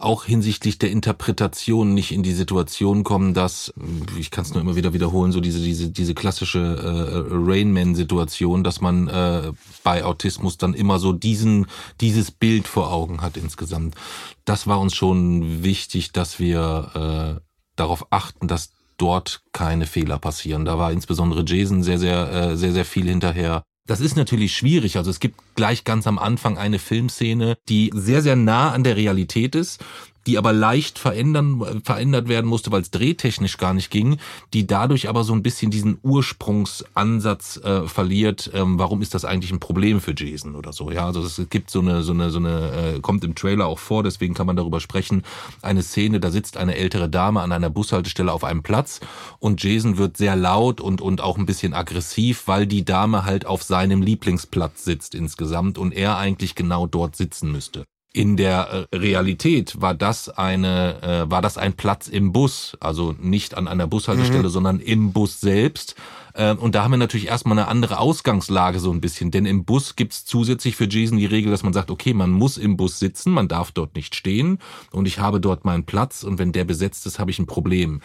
auch hinsichtlich der Interpretation nicht in die Situation kommen, dass, ich kann es nur immer wieder wiederholen, so diese, diese, diese klassische äh, Rainman-Situation, dass man äh, bei Autismus dann immer so diesen, dieses Bild vor Augen hat insgesamt. Das war uns schon wichtig, dass wir äh, darauf achten, dass dort keine Fehler passieren. Da war insbesondere Jason sehr, sehr, äh, sehr, sehr viel hinterher. Das ist natürlich schwierig. Also es gibt gleich ganz am Anfang eine Filmszene, die sehr, sehr nah an der Realität ist die aber leicht verändern, verändert werden musste, weil es drehtechnisch gar nicht ging, die dadurch aber so ein bisschen diesen Ursprungsansatz äh, verliert. Ähm, warum ist das eigentlich ein Problem für Jason oder so? Ja, also es gibt so eine, so eine, so eine, äh, kommt im Trailer auch vor, deswegen kann man darüber sprechen. Eine Szene, da sitzt eine ältere Dame an einer Bushaltestelle auf einem Platz und Jason wird sehr laut und, und auch ein bisschen aggressiv, weil die Dame halt auf seinem Lieblingsplatz sitzt insgesamt und er eigentlich genau dort sitzen müsste. In der äh, Realität war das eine, äh, war das ein Platz im Bus, also nicht an einer Bushaltestelle, mhm. sondern im Bus selbst. Äh, und da haben wir natürlich erstmal eine andere Ausgangslage so ein bisschen, denn im Bus gibt's zusätzlich für Jason die Regel, dass man sagt, okay, man muss im Bus sitzen, man darf dort nicht stehen und ich habe dort meinen Platz und wenn der besetzt ist, habe ich ein Problem.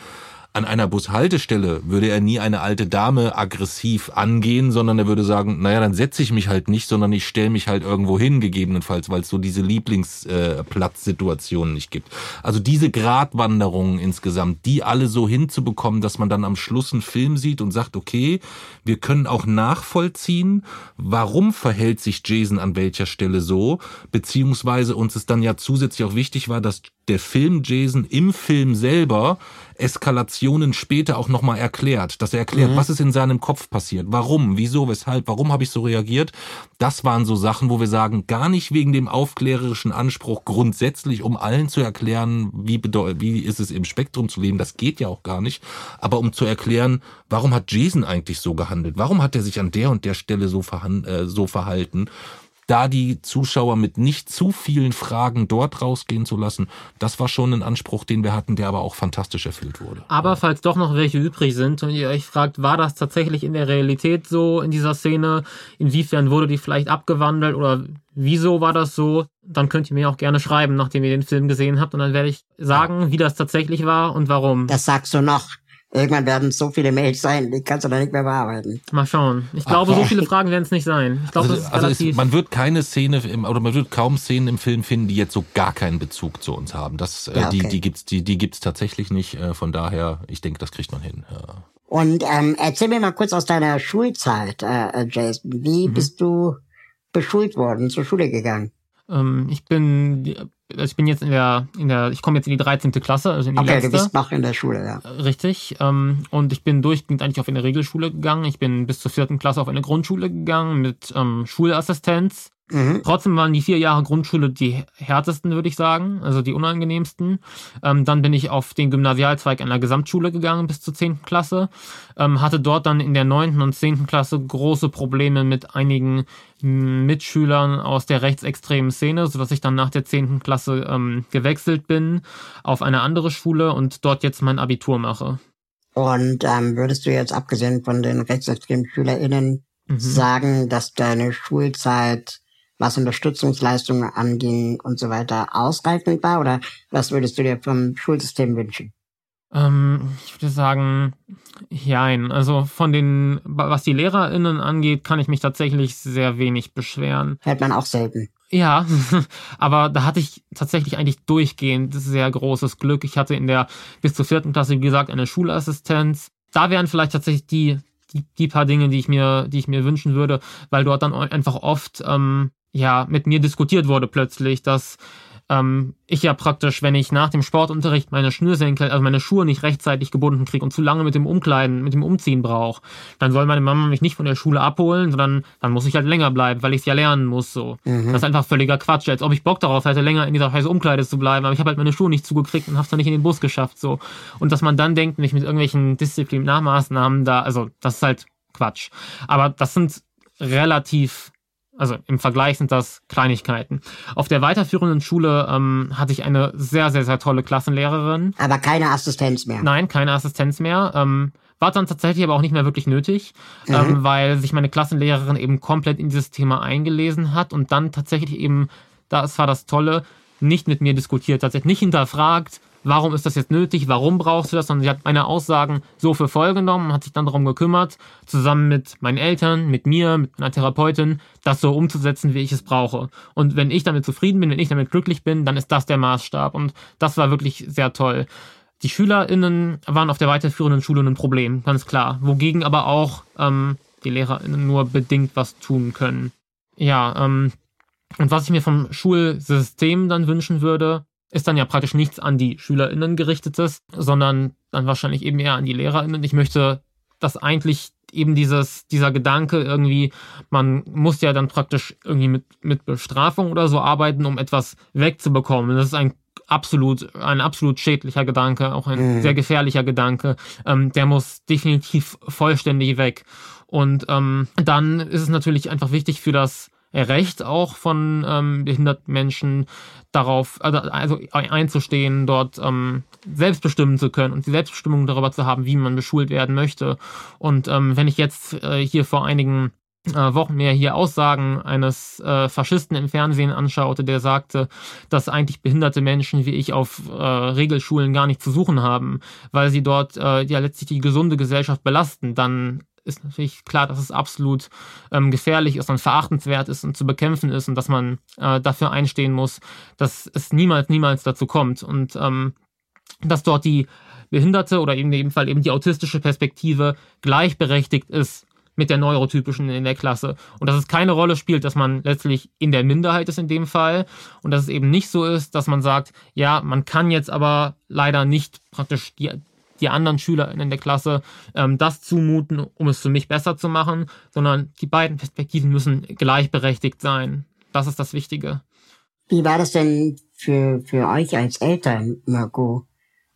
An einer Bushaltestelle würde er nie eine alte Dame aggressiv angehen, sondern er würde sagen, naja, dann setze ich mich halt nicht, sondern ich stelle mich halt irgendwo hin, gegebenenfalls, weil es so diese Lieblingsplatzsituationen äh, nicht gibt. Also diese Gratwanderungen insgesamt, die alle so hinzubekommen, dass man dann am Schluss einen Film sieht und sagt, okay, wir können auch nachvollziehen, warum verhält sich Jason an welcher Stelle so, beziehungsweise uns es dann ja zusätzlich auch wichtig war, dass der Film Jason im Film selber Eskalationen später auch nochmal erklärt, dass er erklärt, mhm. was ist in seinem Kopf passiert, warum, wieso, weshalb, warum habe ich so reagiert. Das waren so Sachen, wo wir sagen, gar nicht wegen dem aufklärerischen Anspruch grundsätzlich, um allen zu erklären, wie, wie ist es im Spektrum zu leben, das geht ja auch gar nicht, aber um zu erklären, warum hat Jason eigentlich so gehandelt, warum hat er sich an der und der Stelle so, äh, so verhalten da die Zuschauer mit nicht zu vielen Fragen dort rausgehen zu lassen, das war schon ein Anspruch, den wir hatten, der aber auch fantastisch erfüllt wurde. Aber falls doch noch welche übrig sind und ihr euch fragt, war das tatsächlich in der Realität so in dieser Szene? Inwiefern wurde die vielleicht abgewandelt oder wieso war das so? Dann könnt ihr mir auch gerne schreiben, nachdem ihr den Film gesehen habt und dann werde ich sagen, wie das tatsächlich war und warum. Das sagst du noch. Irgendwann werden es so viele Mails sein, die kannst du dann nicht mehr bearbeiten. Mal schauen. Ich glaube, okay. so viele Fragen werden es nicht sein. Ich glaube, also, das ist also relativ. Es, man wird keine Szene im, oder man wird kaum Szenen im Film finden, die jetzt so gar keinen Bezug zu uns haben. Das, äh, ja, okay. die, die gibt's, die, die gibt's tatsächlich nicht. Äh, von daher, ich denke, das kriegt man hin. Ja. Und ähm, erzähl mir mal kurz aus deiner Schulzeit, äh, äh Jason. Wie mhm. bist du beschult worden, zur Schule gegangen? Ähm, ich bin also ich bin jetzt in der, in der, ich komme jetzt in die 13. Klasse, also in die okay, letzte. du bist noch in der Schule, ja. Richtig. Ähm, und ich bin durchgehend eigentlich auf eine Regelschule gegangen. Ich bin bis zur vierten Klasse auf eine Grundschule gegangen mit ähm, Schulassistenz. Mhm. Trotzdem waren die vier Jahre Grundschule die härtesten, würde ich sagen, also die unangenehmsten. Ähm, dann bin ich auf den Gymnasialzweig einer Gesamtschule gegangen bis zur zehnten Klasse. Ähm, hatte dort dann in der neunten und zehnten Klasse große Probleme mit einigen Mitschülern aus der rechtsextremen Szene, sodass ich dann nach der zehnten Klasse ähm, gewechselt bin auf eine andere Schule und dort jetzt mein Abitur mache. Und ähm, würdest du jetzt abgesehen von den rechtsextremen SchülerInnen mhm. sagen, dass deine Schulzeit was Unterstützungsleistungen anging und so weiter, ausreichend war? Oder was würdest du dir vom Schulsystem wünschen? Ähm, ich würde sagen, jein. Also von den, was die LehrerInnen angeht, kann ich mich tatsächlich sehr wenig beschweren. Hört man auch selten. Ja, aber da hatte ich tatsächlich eigentlich durchgehend sehr großes Glück. Ich hatte in der bis zur vierten Klasse, wie gesagt, eine Schulassistenz. Da wären vielleicht tatsächlich die, die, die paar Dinge, die ich mir, die ich mir wünschen würde, weil dort dann einfach oft ähm, ja mit mir diskutiert wurde plötzlich, dass ähm, ich ja praktisch, wenn ich nach dem Sportunterricht meine Schnürsenkel, also meine Schuhe nicht rechtzeitig gebunden kriege und zu lange mit dem Umkleiden, mit dem Umziehen brauche, dann soll meine Mama mich nicht von der Schule abholen, sondern dann muss ich halt länger bleiben, weil ich es ja lernen muss. So. Mhm. Das ist einfach völliger Quatsch, als ob ich Bock darauf hätte, länger in dieser heißen Umkleide zu bleiben, aber ich habe halt meine Schuhe nicht zugekriegt und habe es dann nicht in den Bus geschafft. So. Und dass man dann denkt, mich mit irgendwelchen Disziplinarmaßnahmen da, also das ist halt Quatsch. Aber das sind relativ also im Vergleich sind das Kleinigkeiten. Auf der weiterführenden Schule ähm, hatte ich eine sehr, sehr, sehr tolle Klassenlehrerin. Aber keine Assistenz mehr. Nein, keine Assistenz mehr. Ähm, war dann tatsächlich aber auch nicht mehr wirklich nötig, mhm. ähm, weil sich meine Klassenlehrerin eben komplett in dieses Thema eingelesen hat und dann tatsächlich eben, das war das Tolle, nicht mit mir diskutiert, tatsächlich nicht hinterfragt, warum ist das jetzt nötig, warum brauchst du das, sondern sie hat meine Aussagen so für voll genommen und hat sich dann darum gekümmert, zusammen mit meinen Eltern, mit mir, mit einer Therapeutin, das so umzusetzen, wie ich es brauche. Und wenn ich damit zufrieden bin, wenn ich damit glücklich bin, dann ist das der Maßstab. Und das war wirklich sehr toll. Die SchülerInnen waren auf der weiterführenden Schule ein Problem, ganz klar. Wogegen aber auch ähm, die LehrerInnen nur bedingt was tun können. Ja, ähm, und was ich mir vom Schulsystem dann wünschen würde, ist dann ja praktisch nichts an die SchülerInnen gerichtetes, sondern dann wahrscheinlich eben eher an die LehrerInnen. Ich möchte, dass eigentlich eben dieses, dieser Gedanke irgendwie, man muss ja dann praktisch irgendwie mit, mit Bestrafung oder so arbeiten, um etwas wegzubekommen. Das ist ein absolut, ein absolut schädlicher Gedanke, auch ein mhm. sehr gefährlicher Gedanke. Ähm, der muss definitiv vollständig weg. Und ähm, dann ist es natürlich einfach wichtig für das Recht auch von ähm, behinderten Menschen darauf, also, also einzustehen, dort ähm, selbst bestimmen zu können und die Selbstbestimmung darüber zu haben, wie man beschult werden möchte. Und ähm, wenn ich jetzt äh, hier vor einigen äh, Wochen mehr hier Aussagen eines äh, Faschisten im Fernsehen anschaute, der sagte, dass eigentlich behinderte Menschen wie ich auf äh, Regelschulen gar nicht zu suchen haben, weil sie dort äh, ja letztlich die gesunde Gesellschaft belasten, dann ist natürlich klar, dass es absolut ähm, gefährlich ist und verachtenswert ist und zu bekämpfen ist und dass man äh, dafür einstehen muss, dass es niemals, niemals dazu kommt und ähm, dass dort die behinderte oder in dem Fall eben die autistische Perspektive gleichberechtigt ist mit der neurotypischen in der Klasse. Und dass es keine Rolle spielt, dass man letztlich in der Minderheit ist in dem Fall. Und dass es eben nicht so ist, dass man sagt, ja, man kann jetzt aber leider nicht praktisch die, die anderen Schüler in der Klasse ähm, das zumuten, um es für mich besser zu machen, sondern die beiden Perspektiven müssen gleichberechtigt sein. Das ist das Wichtige. Wie war das denn für, für euch als Eltern, Marco?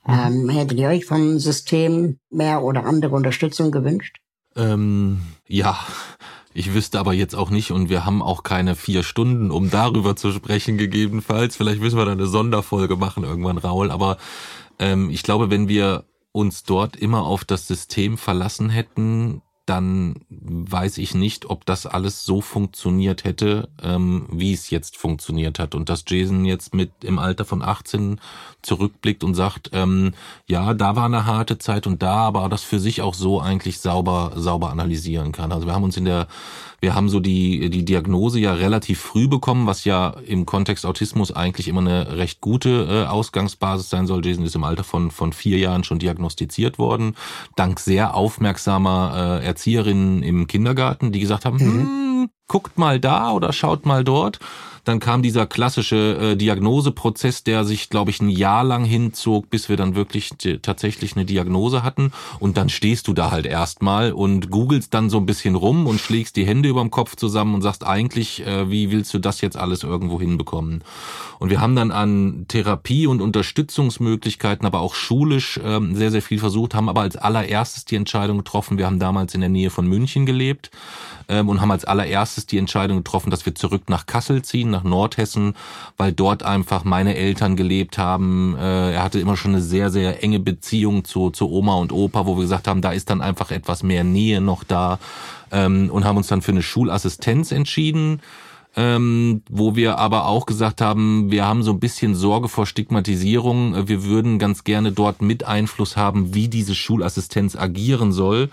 Ähm, hättet ihr euch vom System mehr oder andere Unterstützung gewünscht? Ähm, ja, ich wüsste aber jetzt auch nicht und wir haben auch keine vier Stunden, um darüber zu sprechen, gegebenenfalls. Vielleicht müssen wir da eine Sonderfolge machen irgendwann, Raul. Aber ähm, ich glaube, wenn wir uns dort immer auf das System verlassen hätten, dann weiß ich nicht, ob das alles so funktioniert hätte, ähm, wie es jetzt funktioniert hat. Und dass Jason jetzt mit im Alter von 18 zurückblickt und sagt, ähm, ja, da war eine harte Zeit und da, aber das für sich auch so eigentlich sauber, sauber analysieren kann. Also wir haben uns in der wir haben so die, die Diagnose ja relativ früh bekommen, was ja im Kontext Autismus eigentlich immer eine recht gute äh, Ausgangsbasis sein soll. Jason ist im Alter von, von vier Jahren schon diagnostiziert worden, dank sehr aufmerksamer äh, Erzieherinnen im Kindergarten, die gesagt haben, mhm. hm, guckt mal da oder schaut mal dort. Dann kam dieser klassische äh, Diagnoseprozess, der sich, glaube ich, ein Jahr lang hinzog, bis wir dann wirklich tatsächlich eine Diagnose hatten. Und dann stehst du da halt erstmal und googelst dann so ein bisschen rum und schlägst die Hände überm Kopf zusammen und sagst eigentlich, äh, wie willst du das jetzt alles irgendwo hinbekommen? Und wir haben dann an Therapie und Unterstützungsmöglichkeiten, aber auch schulisch ähm, sehr, sehr viel versucht, haben aber als allererstes die Entscheidung getroffen, wir haben damals in der Nähe von München gelebt ähm, und haben als allererstes die Entscheidung getroffen, dass wir zurück nach Kassel ziehen, nach Nordhessen, weil dort einfach meine Eltern gelebt haben. Äh, er hatte immer schon eine sehr, sehr enge Beziehung zu, zu Oma und Opa, wo wir gesagt haben, da ist dann einfach etwas mehr Nähe noch da ähm, und haben uns dann für eine Schulassistenz entschieden ähm, wo wir aber auch gesagt haben, wir haben so ein bisschen Sorge vor Stigmatisierung. Wir würden ganz gerne dort mit Einfluss haben, wie diese Schulassistenz agieren soll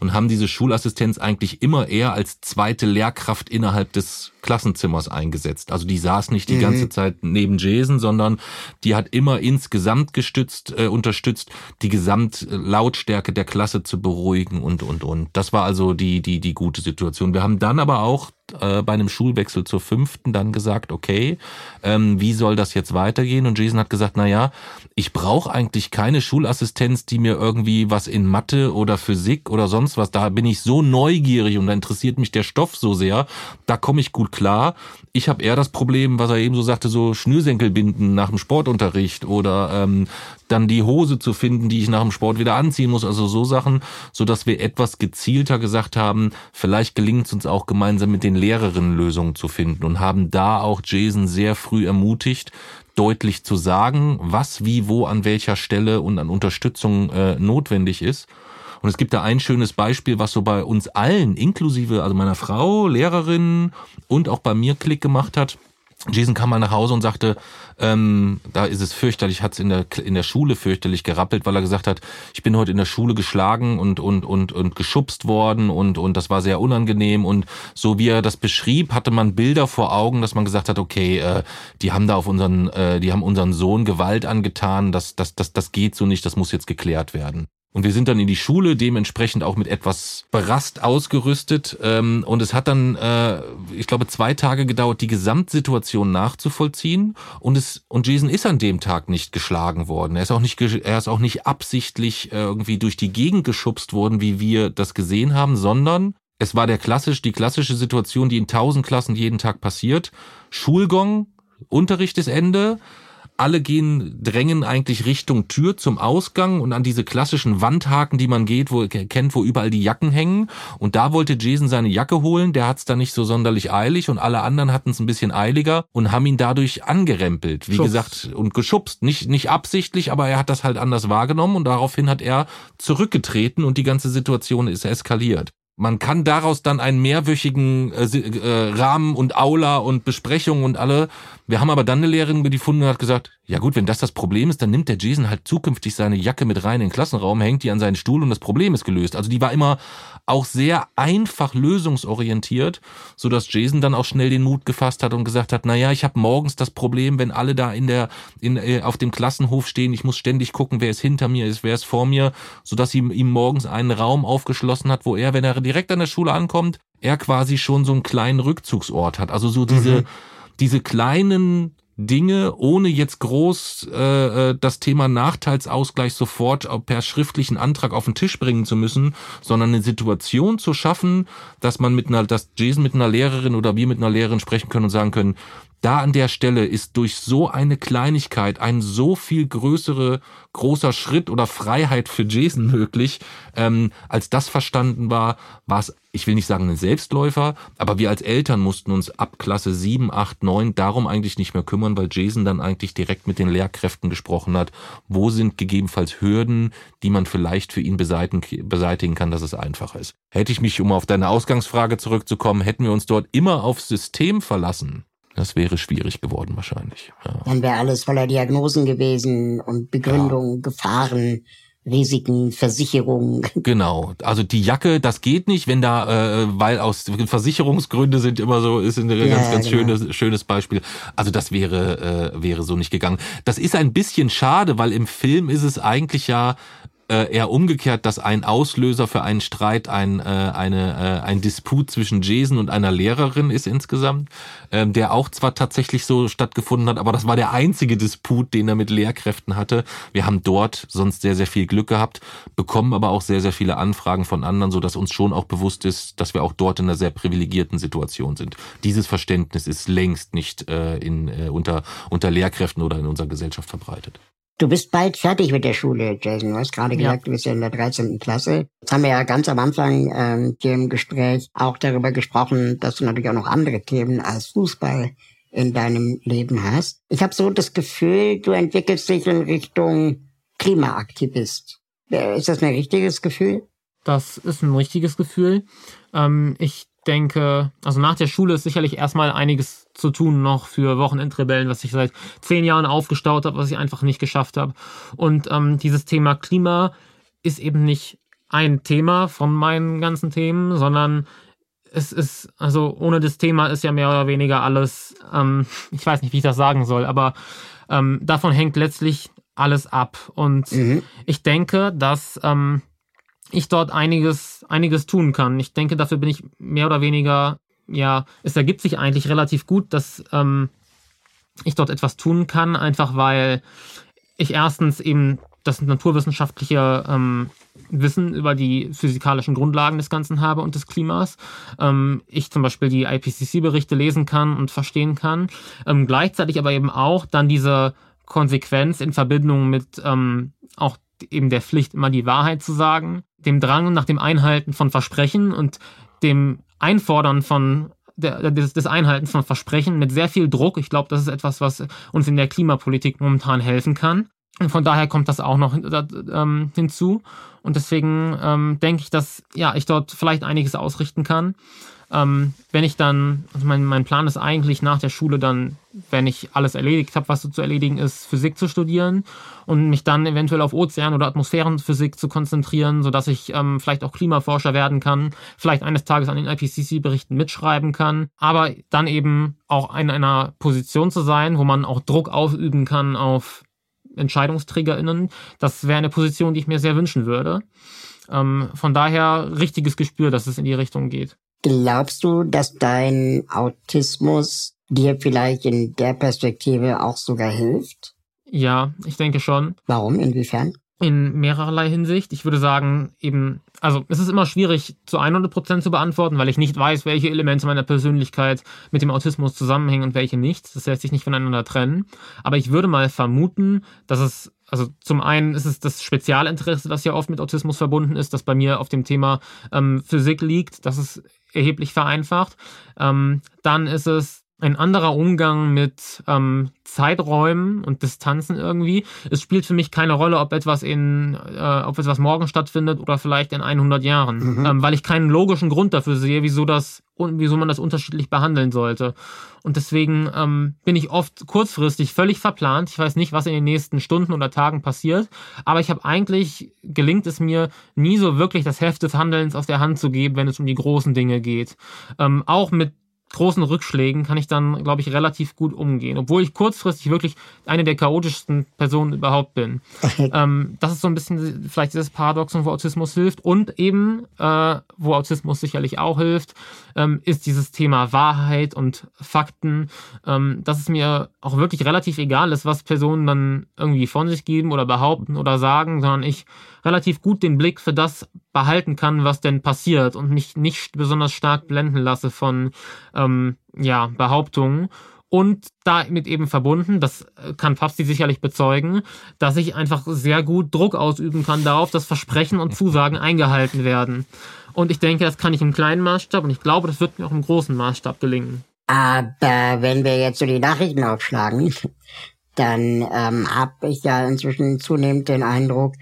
und haben diese Schulassistenz eigentlich immer eher als zweite Lehrkraft innerhalb des Klassenzimmers eingesetzt. Also die saß nicht die mhm. ganze Zeit neben Jason, sondern die hat immer insgesamt gestützt, äh, unterstützt, die Gesamtlautstärke der Klasse zu beruhigen und, und, und. Das war also die, die, die gute Situation. Wir haben dann aber auch äh, bei einem Schulwechsel zur fünften dann gesagt, okay, ähm, wie soll das jetzt weitergehen? Und Jason hat gesagt, na ja, ich brauche eigentlich keine Schulassistenz, die mir irgendwie was in Mathe oder Physik oder sonst was, da bin ich so neugierig und da interessiert mich der Stoff so sehr, da komme ich gut klar. Ich habe eher das Problem, was er eben so sagte, so Schnürsenkel binden nach dem Sportunterricht oder ähm, dann die Hose zu finden, die ich nach dem Sport wieder anziehen muss, also so Sachen, so dass wir etwas gezielter gesagt haben, vielleicht gelingt es uns auch gemeinsam mit den Lehrerinnen Lösungen zu finden und haben da auch Jason sehr früh ermutigt, deutlich zu sagen, was, wie, wo, an welcher Stelle und an Unterstützung äh, notwendig ist. Und es gibt da ein schönes Beispiel, was so bei uns allen, inklusive also meiner Frau, Lehrerin und auch bei mir Klick gemacht hat. Jason kam mal nach Hause und sagte, ähm, da ist es fürchterlich, hat es in der, in der Schule fürchterlich gerappelt, weil er gesagt hat, ich bin heute in der Schule geschlagen und, und, und, und geschubst worden und, und das war sehr unangenehm. Und so wie er das beschrieb, hatte man Bilder vor Augen, dass man gesagt hat, okay, äh, die haben da auf unseren, äh, die haben unseren Sohn Gewalt angetan, das, das, das, das geht so nicht, das muss jetzt geklärt werden. Und wir sind dann in die Schule, dementsprechend auch mit etwas berast ausgerüstet. Ähm, und es hat dann, äh, ich glaube, zwei Tage gedauert, die Gesamtsituation nachzuvollziehen. Und es und Jason ist an dem Tag nicht geschlagen worden. Er ist auch nicht, er ist auch nicht absichtlich äh, irgendwie durch die Gegend geschubst worden, wie wir das gesehen haben, sondern es war der klassisch, die klassische Situation, die in tausend Klassen jeden Tag passiert. Schulgong, Unterricht ist Ende alle gehen, drängen eigentlich Richtung Tür zum Ausgang und an diese klassischen Wandhaken, die man geht, wo kennt, wo überall die Jacken hängen. Und da wollte Jason seine Jacke holen, der hat es da nicht so sonderlich eilig und alle anderen hatten es ein bisschen eiliger und haben ihn dadurch angerempelt, wie Schubs. gesagt, und geschubst. Nicht, nicht absichtlich, aber er hat das halt anders wahrgenommen und daraufhin hat er zurückgetreten und die ganze Situation ist eskaliert. Man kann daraus dann einen mehrwöchigen äh, äh, Rahmen und Aula und Besprechungen und alle. Wir haben aber dann eine Lehrerin gefunden und hat gesagt, ja gut, wenn das das Problem ist, dann nimmt der Jason halt zukünftig seine Jacke mit rein in den Klassenraum, hängt die an seinen Stuhl und das Problem ist gelöst. Also die war immer auch sehr einfach lösungsorientiert, so dass Jason dann auch schnell den Mut gefasst hat und gesagt hat, na ja, ich habe morgens das Problem, wenn alle da in der in, äh, auf dem Klassenhof stehen, ich muss ständig gucken, wer ist hinter mir ist, wer ist vor mir, so dass ihm, ihm morgens einen Raum aufgeschlossen hat, wo er, wenn er direkt an der Schule ankommt, er quasi schon so einen kleinen Rückzugsort hat. Also so diese, mhm. diese kleinen Dinge, ohne jetzt groß äh, äh, das Thema Nachteilsausgleich sofort per schriftlichen Antrag auf den Tisch bringen zu müssen, sondern eine Situation zu schaffen, dass man mit einer, dass Jason mit einer Lehrerin oder wir mit einer Lehrerin sprechen können und sagen können, da an der Stelle ist durch so eine Kleinigkeit ein so viel größere, großer Schritt oder Freiheit für Jason möglich. Ähm, als das verstanden war, war es, ich will nicht sagen ein Selbstläufer, aber wir als Eltern mussten uns ab Klasse 7, 8, 9 darum eigentlich nicht mehr kümmern, weil Jason dann eigentlich direkt mit den Lehrkräften gesprochen hat, wo sind gegebenenfalls Hürden, die man vielleicht für ihn beseitigen kann, dass es einfacher ist. Hätte ich mich, um auf deine Ausgangsfrage zurückzukommen, hätten wir uns dort immer aufs System verlassen, das wäre schwierig geworden wahrscheinlich. Ja. Dann wäre alles voller Diagnosen gewesen und Begründungen, ja. Gefahren. Risiken, Versicherungen. Genau. Also die Jacke, das geht nicht, wenn da, äh, weil aus Versicherungsgründe sind immer so, ist ein ja, ganz, ganz genau. schönes, schönes Beispiel. Also das wäre, äh, wäre so nicht gegangen. Das ist ein bisschen schade, weil im Film ist es eigentlich ja äh, eher umgekehrt, dass ein Auslöser für einen Streit ein, äh, eine, äh, ein Disput zwischen Jason und einer Lehrerin ist insgesamt, ähm, der auch zwar tatsächlich so stattgefunden hat, aber das war der einzige Disput, den er mit Lehrkräften hatte. Wir haben dort sonst sehr, sehr viel Glück gehabt, bekommen aber auch sehr, sehr viele Anfragen von anderen, so dass uns schon auch bewusst ist, dass wir auch dort in einer sehr privilegierten Situation sind. Dieses Verständnis ist längst nicht äh, in, äh, unter, unter Lehrkräften oder in unserer Gesellschaft verbreitet. Du bist bald fertig mit der Schule, Jason. Du hast gerade ja. gesagt, du bist ja in der 13. Klasse. Jetzt haben wir ja ganz am Anfang ähm, hier im Gespräch auch darüber gesprochen, dass du natürlich auch noch andere Themen als Fußball in deinem Leben hast. Ich habe so das Gefühl, du entwickelst dich in Richtung Klimaaktivist. Äh, ist das ein richtiges Gefühl? Das ist ein richtiges Gefühl. Ähm, ich denke, also nach der Schule ist sicherlich erstmal einiges zu tun noch für Wochenendrebellen, was ich seit zehn Jahren aufgestaut habe, was ich einfach nicht geschafft habe. Und ähm, dieses Thema Klima ist eben nicht ein Thema von meinen ganzen Themen, sondern es ist, also ohne das Thema ist ja mehr oder weniger alles, ähm, ich weiß nicht, wie ich das sagen soll, aber ähm, davon hängt letztlich alles ab. Und mhm. ich denke, dass ähm, ich dort einiges, einiges tun kann. Ich denke, dafür bin ich mehr oder weniger, ja, es ergibt sich eigentlich relativ gut, dass ähm, ich dort etwas tun kann, einfach weil ich erstens eben das naturwissenschaftliche ähm, Wissen über die physikalischen Grundlagen des Ganzen habe und des Klimas. Ähm, ich zum Beispiel die IPCC-Berichte lesen kann und verstehen kann. Ähm, gleichzeitig aber eben auch dann diese Konsequenz in Verbindung mit ähm, auch eben der Pflicht, immer die Wahrheit zu sagen, dem Drang nach dem Einhalten von Versprechen und dem Einfordern von der, des, des Einhaltens von Versprechen mit sehr viel Druck. Ich glaube, das ist etwas, was uns in der Klimapolitik momentan helfen kann. Und von daher kommt das auch noch ähm, hinzu. Und deswegen ähm, denke ich, dass ja, ich dort vielleicht einiges ausrichten kann. Ähm, wenn ich dann, also mein, mein Plan ist eigentlich nach der Schule dann, wenn ich alles erledigt habe, was so zu erledigen ist, Physik zu studieren und mich dann eventuell auf Ozean- oder Atmosphärenphysik zu konzentrieren, sodass ich ähm, vielleicht auch Klimaforscher werden kann, vielleicht eines Tages an den IPCC-Berichten mitschreiben kann, aber dann eben auch in einer Position zu sein, wo man auch Druck ausüben kann auf EntscheidungsträgerInnen. Das wäre eine Position, die ich mir sehr wünschen würde. Ähm, von daher richtiges Gespür, dass es in die Richtung geht. Glaubst du, dass dein Autismus dir vielleicht in der Perspektive auch sogar hilft? Ja, ich denke schon. Warum? Inwiefern? In mehrerlei Hinsicht. Ich würde sagen, eben, also es ist immer schwierig zu 100% zu beantworten, weil ich nicht weiß, welche Elemente meiner Persönlichkeit mit dem Autismus zusammenhängen und welche nicht. Das lässt sich nicht voneinander trennen. Aber ich würde mal vermuten, dass es also zum einen ist es das Spezialinteresse, das ja oft mit Autismus verbunden ist, das bei mir auf dem Thema ähm, Physik liegt. Das ist erheblich vereinfacht. Ähm, dann ist es ein anderer Umgang mit ähm, Zeiträumen und Distanzen irgendwie. Es spielt für mich keine Rolle, ob etwas in, äh, ob etwas morgen stattfindet oder vielleicht in 100 Jahren, mhm. ähm, weil ich keinen logischen Grund dafür sehe, wieso das, wieso man das unterschiedlich behandeln sollte. Und deswegen ähm, bin ich oft kurzfristig völlig verplant. Ich weiß nicht, was in den nächsten Stunden oder Tagen passiert, aber ich habe eigentlich gelingt es mir nie so wirklich das Heft des Handelns aus der Hand zu geben, wenn es um die großen Dinge geht. Ähm, auch mit großen Rückschlägen kann ich dann, glaube ich, relativ gut umgehen, obwohl ich kurzfristig wirklich eine der chaotischsten Personen überhaupt bin. ähm, das ist so ein bisschen vielleicht dieses Paradoxon, wo Autismus hilft und eben, äh, wo Autismus sicherlich auch hilft, ähm, ist dieses Thema Wahrheit und Fakten, ähm, dass es mir auch wirklich relativ egal ist, was Personen dann irgendwie von sich geben oder behaupten oder sagen, sondern ich relativ gut den Blick für das behalten kann, was denn passiert und mich nicht besonders stark blenden lasse von ähm, ja, Behauptungen. Und damit eben verbunden, das kann Papsti sicherlich bezeugen, dass ich einfach sehr gut Druck ausüben kann darauf, dass Versprechen und Zusagen eingehalten werden. Und ich denke, das kann ich im kleinen Maßstab und ich glaube, das wird mir auch im großen Maßstab gelingen. Aber wenn wir jetzt so die Nachrichten aufschlagen, dann ähm, habe ich ja inzwischen zunehmend den Eindruck,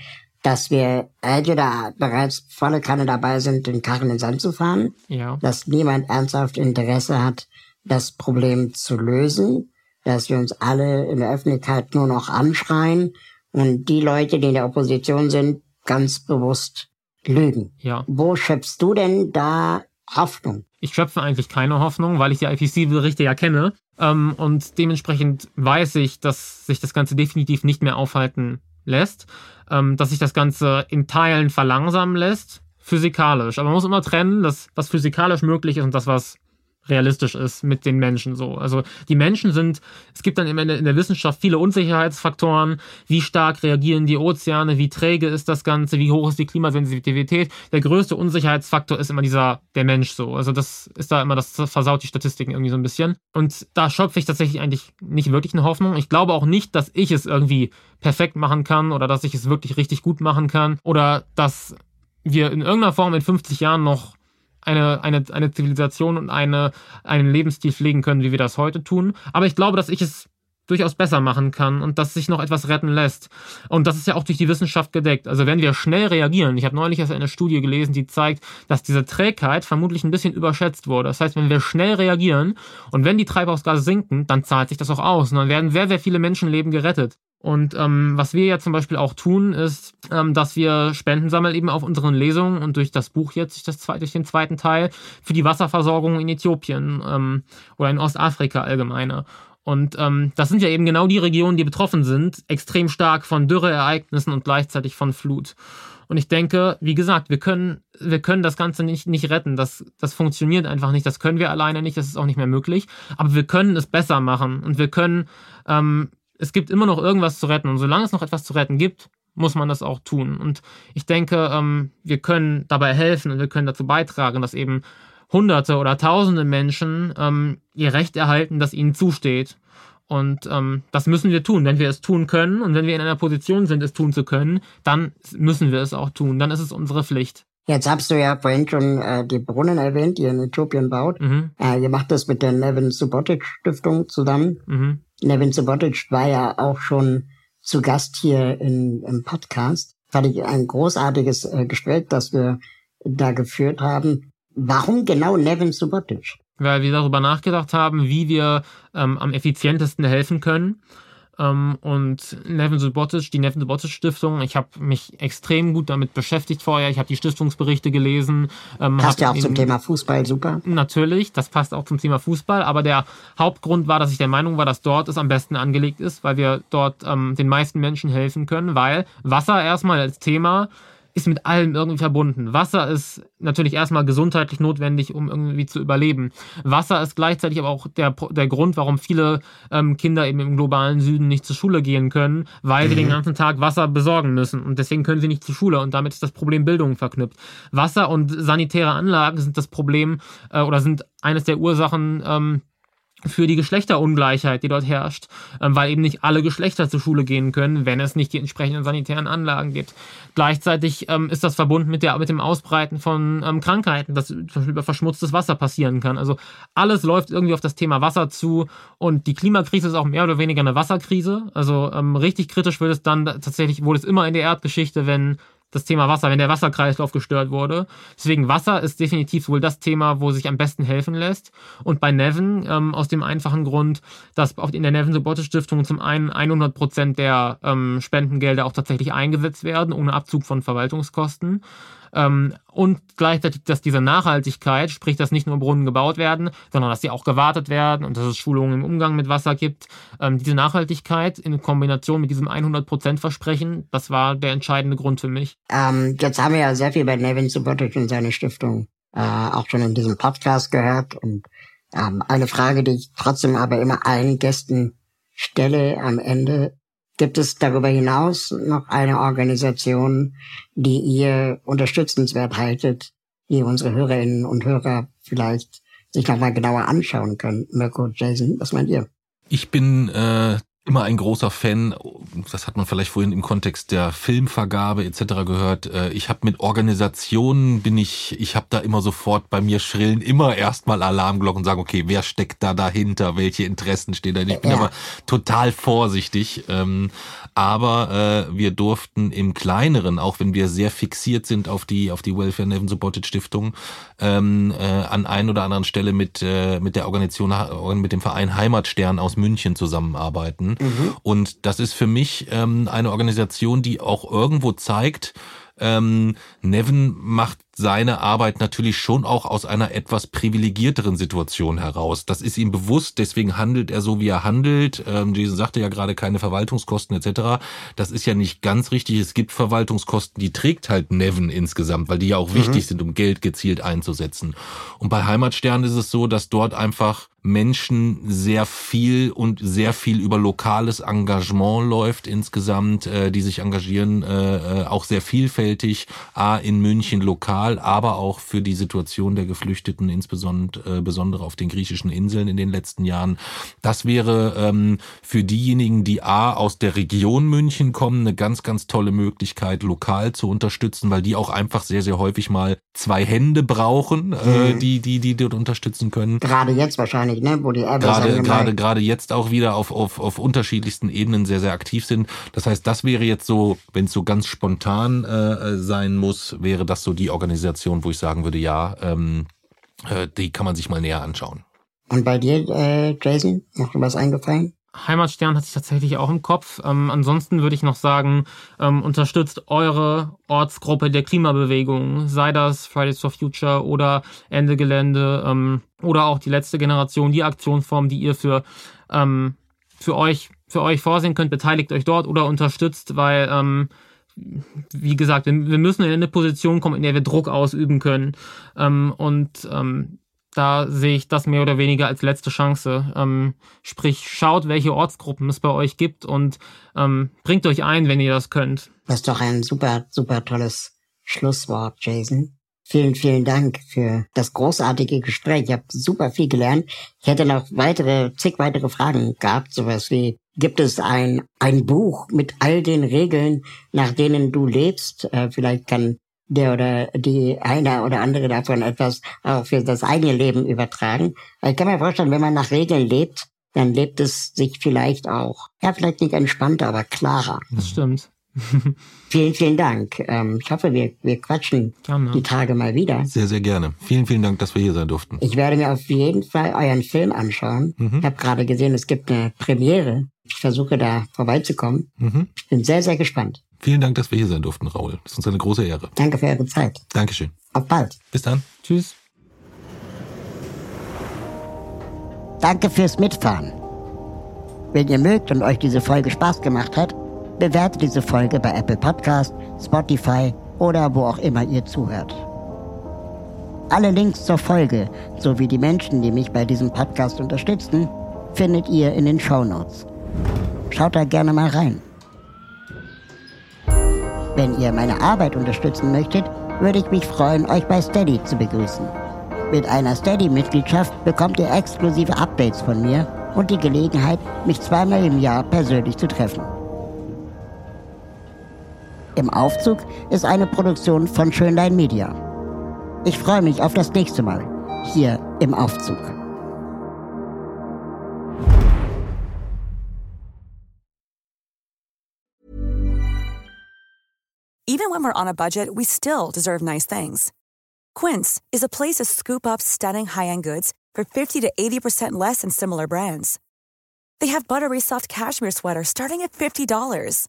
dass wir entweder bereits volle Kanne dabei sind, den Karren in den Sand zu fahren, ja. dass niemand ernsthaft Interesse hat, das Problem zu lösen, dass wir uns alle in der Öffentlichkeit nur noch anschreien und die Leute, die in der Opposition sind, ganz bewusst lügen. Ja. Wo schöpfst du denn da Hoffnung? Ich schöpfe eigentlich keine Hoffnung, weil ich die IPC-Berichte ja kenne. Ähm, und dementsprechend weiß ich, dass sich das Ganze definitiv nicht mehr aufhalten lässt, ähm, dass sich das Ganze in Teilen verlangsamen lässt, physikalisch. Aber man muss immer trennen, dass was physikalisch möglich ist und das, was realistisch ist mit den Menschen so. Also die Menschen sind, es gibt dann immer in der Wissenschaft viele Unsicherheitsfaktoren, wie stark reagieren die Ozeane, wie träge ist das Ganze, wie hoch ist die Klimasensitivität. Der größte Unsicherheitsfaktor ist immer dieser, der Mensch so. Also das ist da immer, das versaut die Statistiken irgendwie so ein bisschen. Und da schöpfe ich tatsächlich eigentlich nicht wirklich eine Hoffnung. Ich glaube auch nicht, dass ich es irgendwie perfekt machen kann oder dass ich es wirklich richtig gut machen kann oder dass wir in irgendeiner Form in 50 Jahren noch eine, eine, eine Zivilisation und eine, einen Lebensstil pflegen können, wie wir das heute tun. Aber ich glaube, dass ich es durchaus besser machen kann und dass sich noch etwas retten lässt. Und das ist ja auch durch die Wissenschaft gedeckt. Also wenn wir schnell reagieren, ich habe neulich erst eine Studie gelesen, die zeigt, dass diese Trägheit vermutlich ein bisschen überschätzt wurde. Das heißt, wenn wir schnell reagieren und wenn die Treibhausgase sinken, dann zahlt sich das auch aus und dann werden sehr, sehr viele Menschenleben gerettet. Und ähm, was wir ja zum Beispiel auch tun, ist, ähm, dass wir Spenden sammeln eben auf unseren Lesungen und durch das Buch jetzt, durch, das zweite, durch den zweiten Teil, für die Wasserversorgung in Äthiopien ähm, oder in Ostafrika allgemeiner. Und ähm, das sind ja eben genau die Regionen, die betroffen sind, extrem stark von Dürreereignissen und gleichzeitig von Flut. Und ich denke, wie gesagt, wir können, wir können das Ganze nicht, nicht retten. Das, das funktioniert einfach nicht. Das können wir alleine nicht. Das ist auch nicht mehr möglich. Aber wir können es besser machen. Und wir können ähm, es gibt immer noch irgendwas zu retten. Und solange es noch etwas zu retten gibt, muss man das auch tun. Und ich denke, ähm, wir können dabei helfen und wir können dazu beitragen, dass eben Hunderte oder Tausende Menschen ähm, ihr Recht erhalten, das ihnen zusteht. Und ähm, das müssen wir tun. Wenn wir es tun können und wenn wir in einer Position sind, es tun zu können, dann müssen wir es auch tun. Dann ist es unsere Pflicht. Jetzt hast du ja vorhin schon äh, die Brunnen erwähnt, die ihr in Äthiopien baut. Mhm. Äh, ihr macht das mit der Nevin Subotic Stiftung zusammen. Mhm. Nevin Subotic war ja auch schon zu Gast hier in, im Podcast. Fand ich ein großartiges äh, Gespräch, das wir da geführt haben. Warum genau Nevin Subotic? Weil wir darüber nachgedacht haben, wie wir ähm, am effizientesten helfen können ähm, und Nevin Subotic, die Nevin Subotic Stiftung. Ich habe mich extrem gut damit beschäftigt vorher. Ich habe die Stiftungsberichte gelesen. Ähm, passt ja auch zum Thema Fußball super. Natürlich, das passt auch zum Thema Fußball. Aber der Hauptgrund war, dass ich der Meinung war, dass dort es am besten angelegt ist, weil wir dort ähm, den meisten Menschen helfen können, weil Wasser erstmal als Thema ist mit allem irgendwie verbunden. Wasser ist natürlich erstmal gesundheitlich notwendig, um irgendwie zu überleben. Wasser ist gleichzeitig aber auch der, der Grund, warum viele ähm, Kinder eben im globalen Süden nicht zur Schule gehen können, weil mhm. sie den ganzen Tag Wasser besorgen müssen. Und deswegen können sie nicht zur Schule. Und damit ist das Problem Bildung verknüpft. Wasser und sanitäre Anlagen sind das Problem äh, oder sind eines der Ursachen, ähm, für die Geschlechterungleichheit, die dort herrscht, ähm, weil eben nicht alle Geschlechter zur Schule gehen können, wenn es nicht die entsprechenden sanitären Anlagen gibt. Gleichzeitig ähm, ist das verbunden mit, der, mit dem Ausbreiten von ähm, Krankheiten, dass zum Beispiel über verschmutztes Wasser passieren kann. Also alles läuft irgendwie auf das Thema Wasser zu und die Klimakrise ist auch mehr oder weniger eine Wasserkrise. Also richtig kritisch wird es dann tatsächlich, wurde es immer in der Erdgeschichte, wenn das Thema Wasser, wenn der Wasserkreislauf gestört wurde. Deswegen Wasser ist definitiv wohl das Thema, wo sich am besten helfen lässt. Und bei Nevin ähm, aus dem einfachen Grund, dass in der Nevin Subotte Stiftung zum einen 100 Prozent der ähm, Spendengelder auch tatsächlich eingesetzt werden, ohne Abzug von Verwaltungskosten. Ähm, und gleichzeitig, dass diese Nachhaltigkeit, sprich, dass nicht nur Brunnen gebaut werden, sondern dass sie auch gewartet werden und dass es Schulungen im Umgang mit Wasser gibt. Ähm, diese Nachhaltigkeit in Kombination mit diesem 100%-Versprechen, das war der entscheidende Grund für mich. Ähm, jetzt haben wir ja sehr viel bei Nevin Subotic und seine Stiftung äh, auch schon in diesem Podcast gehört. Und ähm, eine Frage, die ich trotzdem aber immer allen Gästen stelle am Ende, Gibt es darüber hinaus noch eine Organisation, die ihr unterstützenswert haltet, die unsere Hörerinnen und Hörer vielleicht sich nochmal genauer anschauen können? Mirko, Jason, was meint ihr? Ich bin äh, immer ein großer Fan, das hat man vielleicht vorhin im Kontext der Filmvergabe etc. gehört. Äh, ich habe mit Organisationen bin ich, ich habe da immer sofort bei mir schrillen immer erstmal Alarmglocken und sagen, okay, wer steckt da dahinter, welche Interessen stehen da? Ich bin ja. aber total vorsichtig. Aber äh, wir durften im Kleineren, auch wenn wir sehr fixiert sind auf die auf die Welfare Neven Supported Stiftung, ähm, äh, an ein oder anderen Stelle mit äh, mit der Organisation mit dem Verein Heimatstern aus München zusammenarbeiten. Mhm. Und das ist für mich ähm, eine Organisation, die auch irgendwo zeigt, ähm, Nevin macht seine Arbeit natürlich schon auch aus einer etwas privilegierteren Situation heraus. Das ist ihm bewusst, deswegen handelt er so, wie er handelt. Ähm, Jason sagte ja gerade keine Verwaltungskosten etc. Das ist ja nicht ganz richtig. Es gibt Verwaltungskosten, die trägt halt Nevin insgesamt, weil die ja auch mhm. wichtig sind, um Geld gezielt einzusetzen. Und bei Heimatstern ist es so, dass dort einfach Menschen sehr viel und sehr viel über lokales Engagement läuft insgesamt, äh, die sich engagieren, äh, äh, auch sehr vielfältig, a in München lokal, aber auch für die Situation der Geflüchteten, insbesondere äh, auf den griechischen Inseln in den letzten Jahren. Das wäre ähm, für diejenigen, die a aus der Region München kommen, eine ganz, ganz tolle Möglichkeit, lokal zu unterstützen, weil die auch einfach sehr, sehr häufig mal zwei Hände brauchen, äh, mhm. die, die, die dort unterstützen können. Gerade jetzt wahrscheinlich ne? wo die gerade gerade gerade jetzt auch wieder auf, auf, auf unterschiedlichsten Ebenen sehr sehr aktiv sind. Das heißt, das wäre jetzt so, wenn es so ganz spontan äh, sein muss, wäre das so die Organisation, wo ich sagen würde, ja, ähm, äh, die kann man sich mal näher anschauen. Und bei dir, äh, Jason, noch was eingefallen? Heimatstern hat sich tatsächlich auch im Kopf. Ähm, ansonsten würde ich noch sagen, ähm, unterstützt eure Ortsgruppe der Klimabewegung, sei das Fridays for Future oder Ende Gelände ähm, oder auch die letzte Generation, die Aktionsform, die ihr für, ähm, für euch für euch vorsehen könnt, beteiligt euch dort oder unterstützt, weil ähm, wie gesagt, wir müssen in eine Position kommen, in der wir Druck ausüben können. Ähm, und ähm, da sehe ich das mehr oder weniger als letzte Chance. Ähm, sprich, schaut, welche Ortsgruppen es bei euch gibt und ähm, bringt euch ein, wenn ihr das könnt. Das ist doch ein super, super tolles Schlusswort, Jason. Vielen, vielen Dank für das großartige Gespräch. Ich habe super viel gelernt. Ich hätte noch weitere, zig weitere Fragen gehabt, sowas wie, gibt es ein, ein Buch mit all den Regeln, nach denen du lebst? Äh, vielleicht kann der oder die eine oder andere davon etwas auch für das eigene Leben übertragen. Ich kann mir vorstellen, wenn man nach Regeln lebt, dann lebt es sich vielleicht auch, ja, vielleicht nicht entspannter, aber klarer. Das stimmt. vielen, vielen Dank. Ähm, ich hoffe, wir, wir quatschen gerne. die Tage mal wieder. Sehr, sehr gerne. Vielen, vielen Dank, dass wir hier sein durften. Ich werde mir auf jeden Fall euren Film anschauen. Mhm. Ich habe gerade gesehen, es gibt eine Premiere. Ich versuche da vorbeizukommen. Mhm. Ich bin sehr, sehr gespannt. Vielen Dank, dass wir hier sein durften, Raul. Das ist uns eine große Ehre. Danke für eure Zeit. Dankeschön. Auf bald. Bis dann. Tschüss. Danke fürs Mitfahren. Wenn ihr mögt und euch diese Folge Spaß gemacht hat, bewertet diese Folge bei Apple Podcast, Spotify oder wo auch immer ihr zuhört. Alle Links zur Folge sowie die Menschen, die mich bei diesem Podcast unterstützen, findet ihr in den Show Notes. Schaut da gerne mal rein. Wenn ihr meine Arbeit unterstützen möchtet, würde ich mich freuen, euch bei Steady zu begrüßen. Mit einer Steady-Mitgliedschaft bekommt ihr exklusive Updates von mir und die Gelegenheit, mich zweimal im Jahr persönlich zu treffen. Im Aufzug ist eine Produktion von Schönlein Media. Ich freue mich auf das nächste Mal hier im Aufzug. Even when we're on a budget, we still deserve nice things. Quince is a place to scoop up stunning high-end goods for 50 to 80% less than similar brands. They have buttery soft cashmere sweaters starting at $50,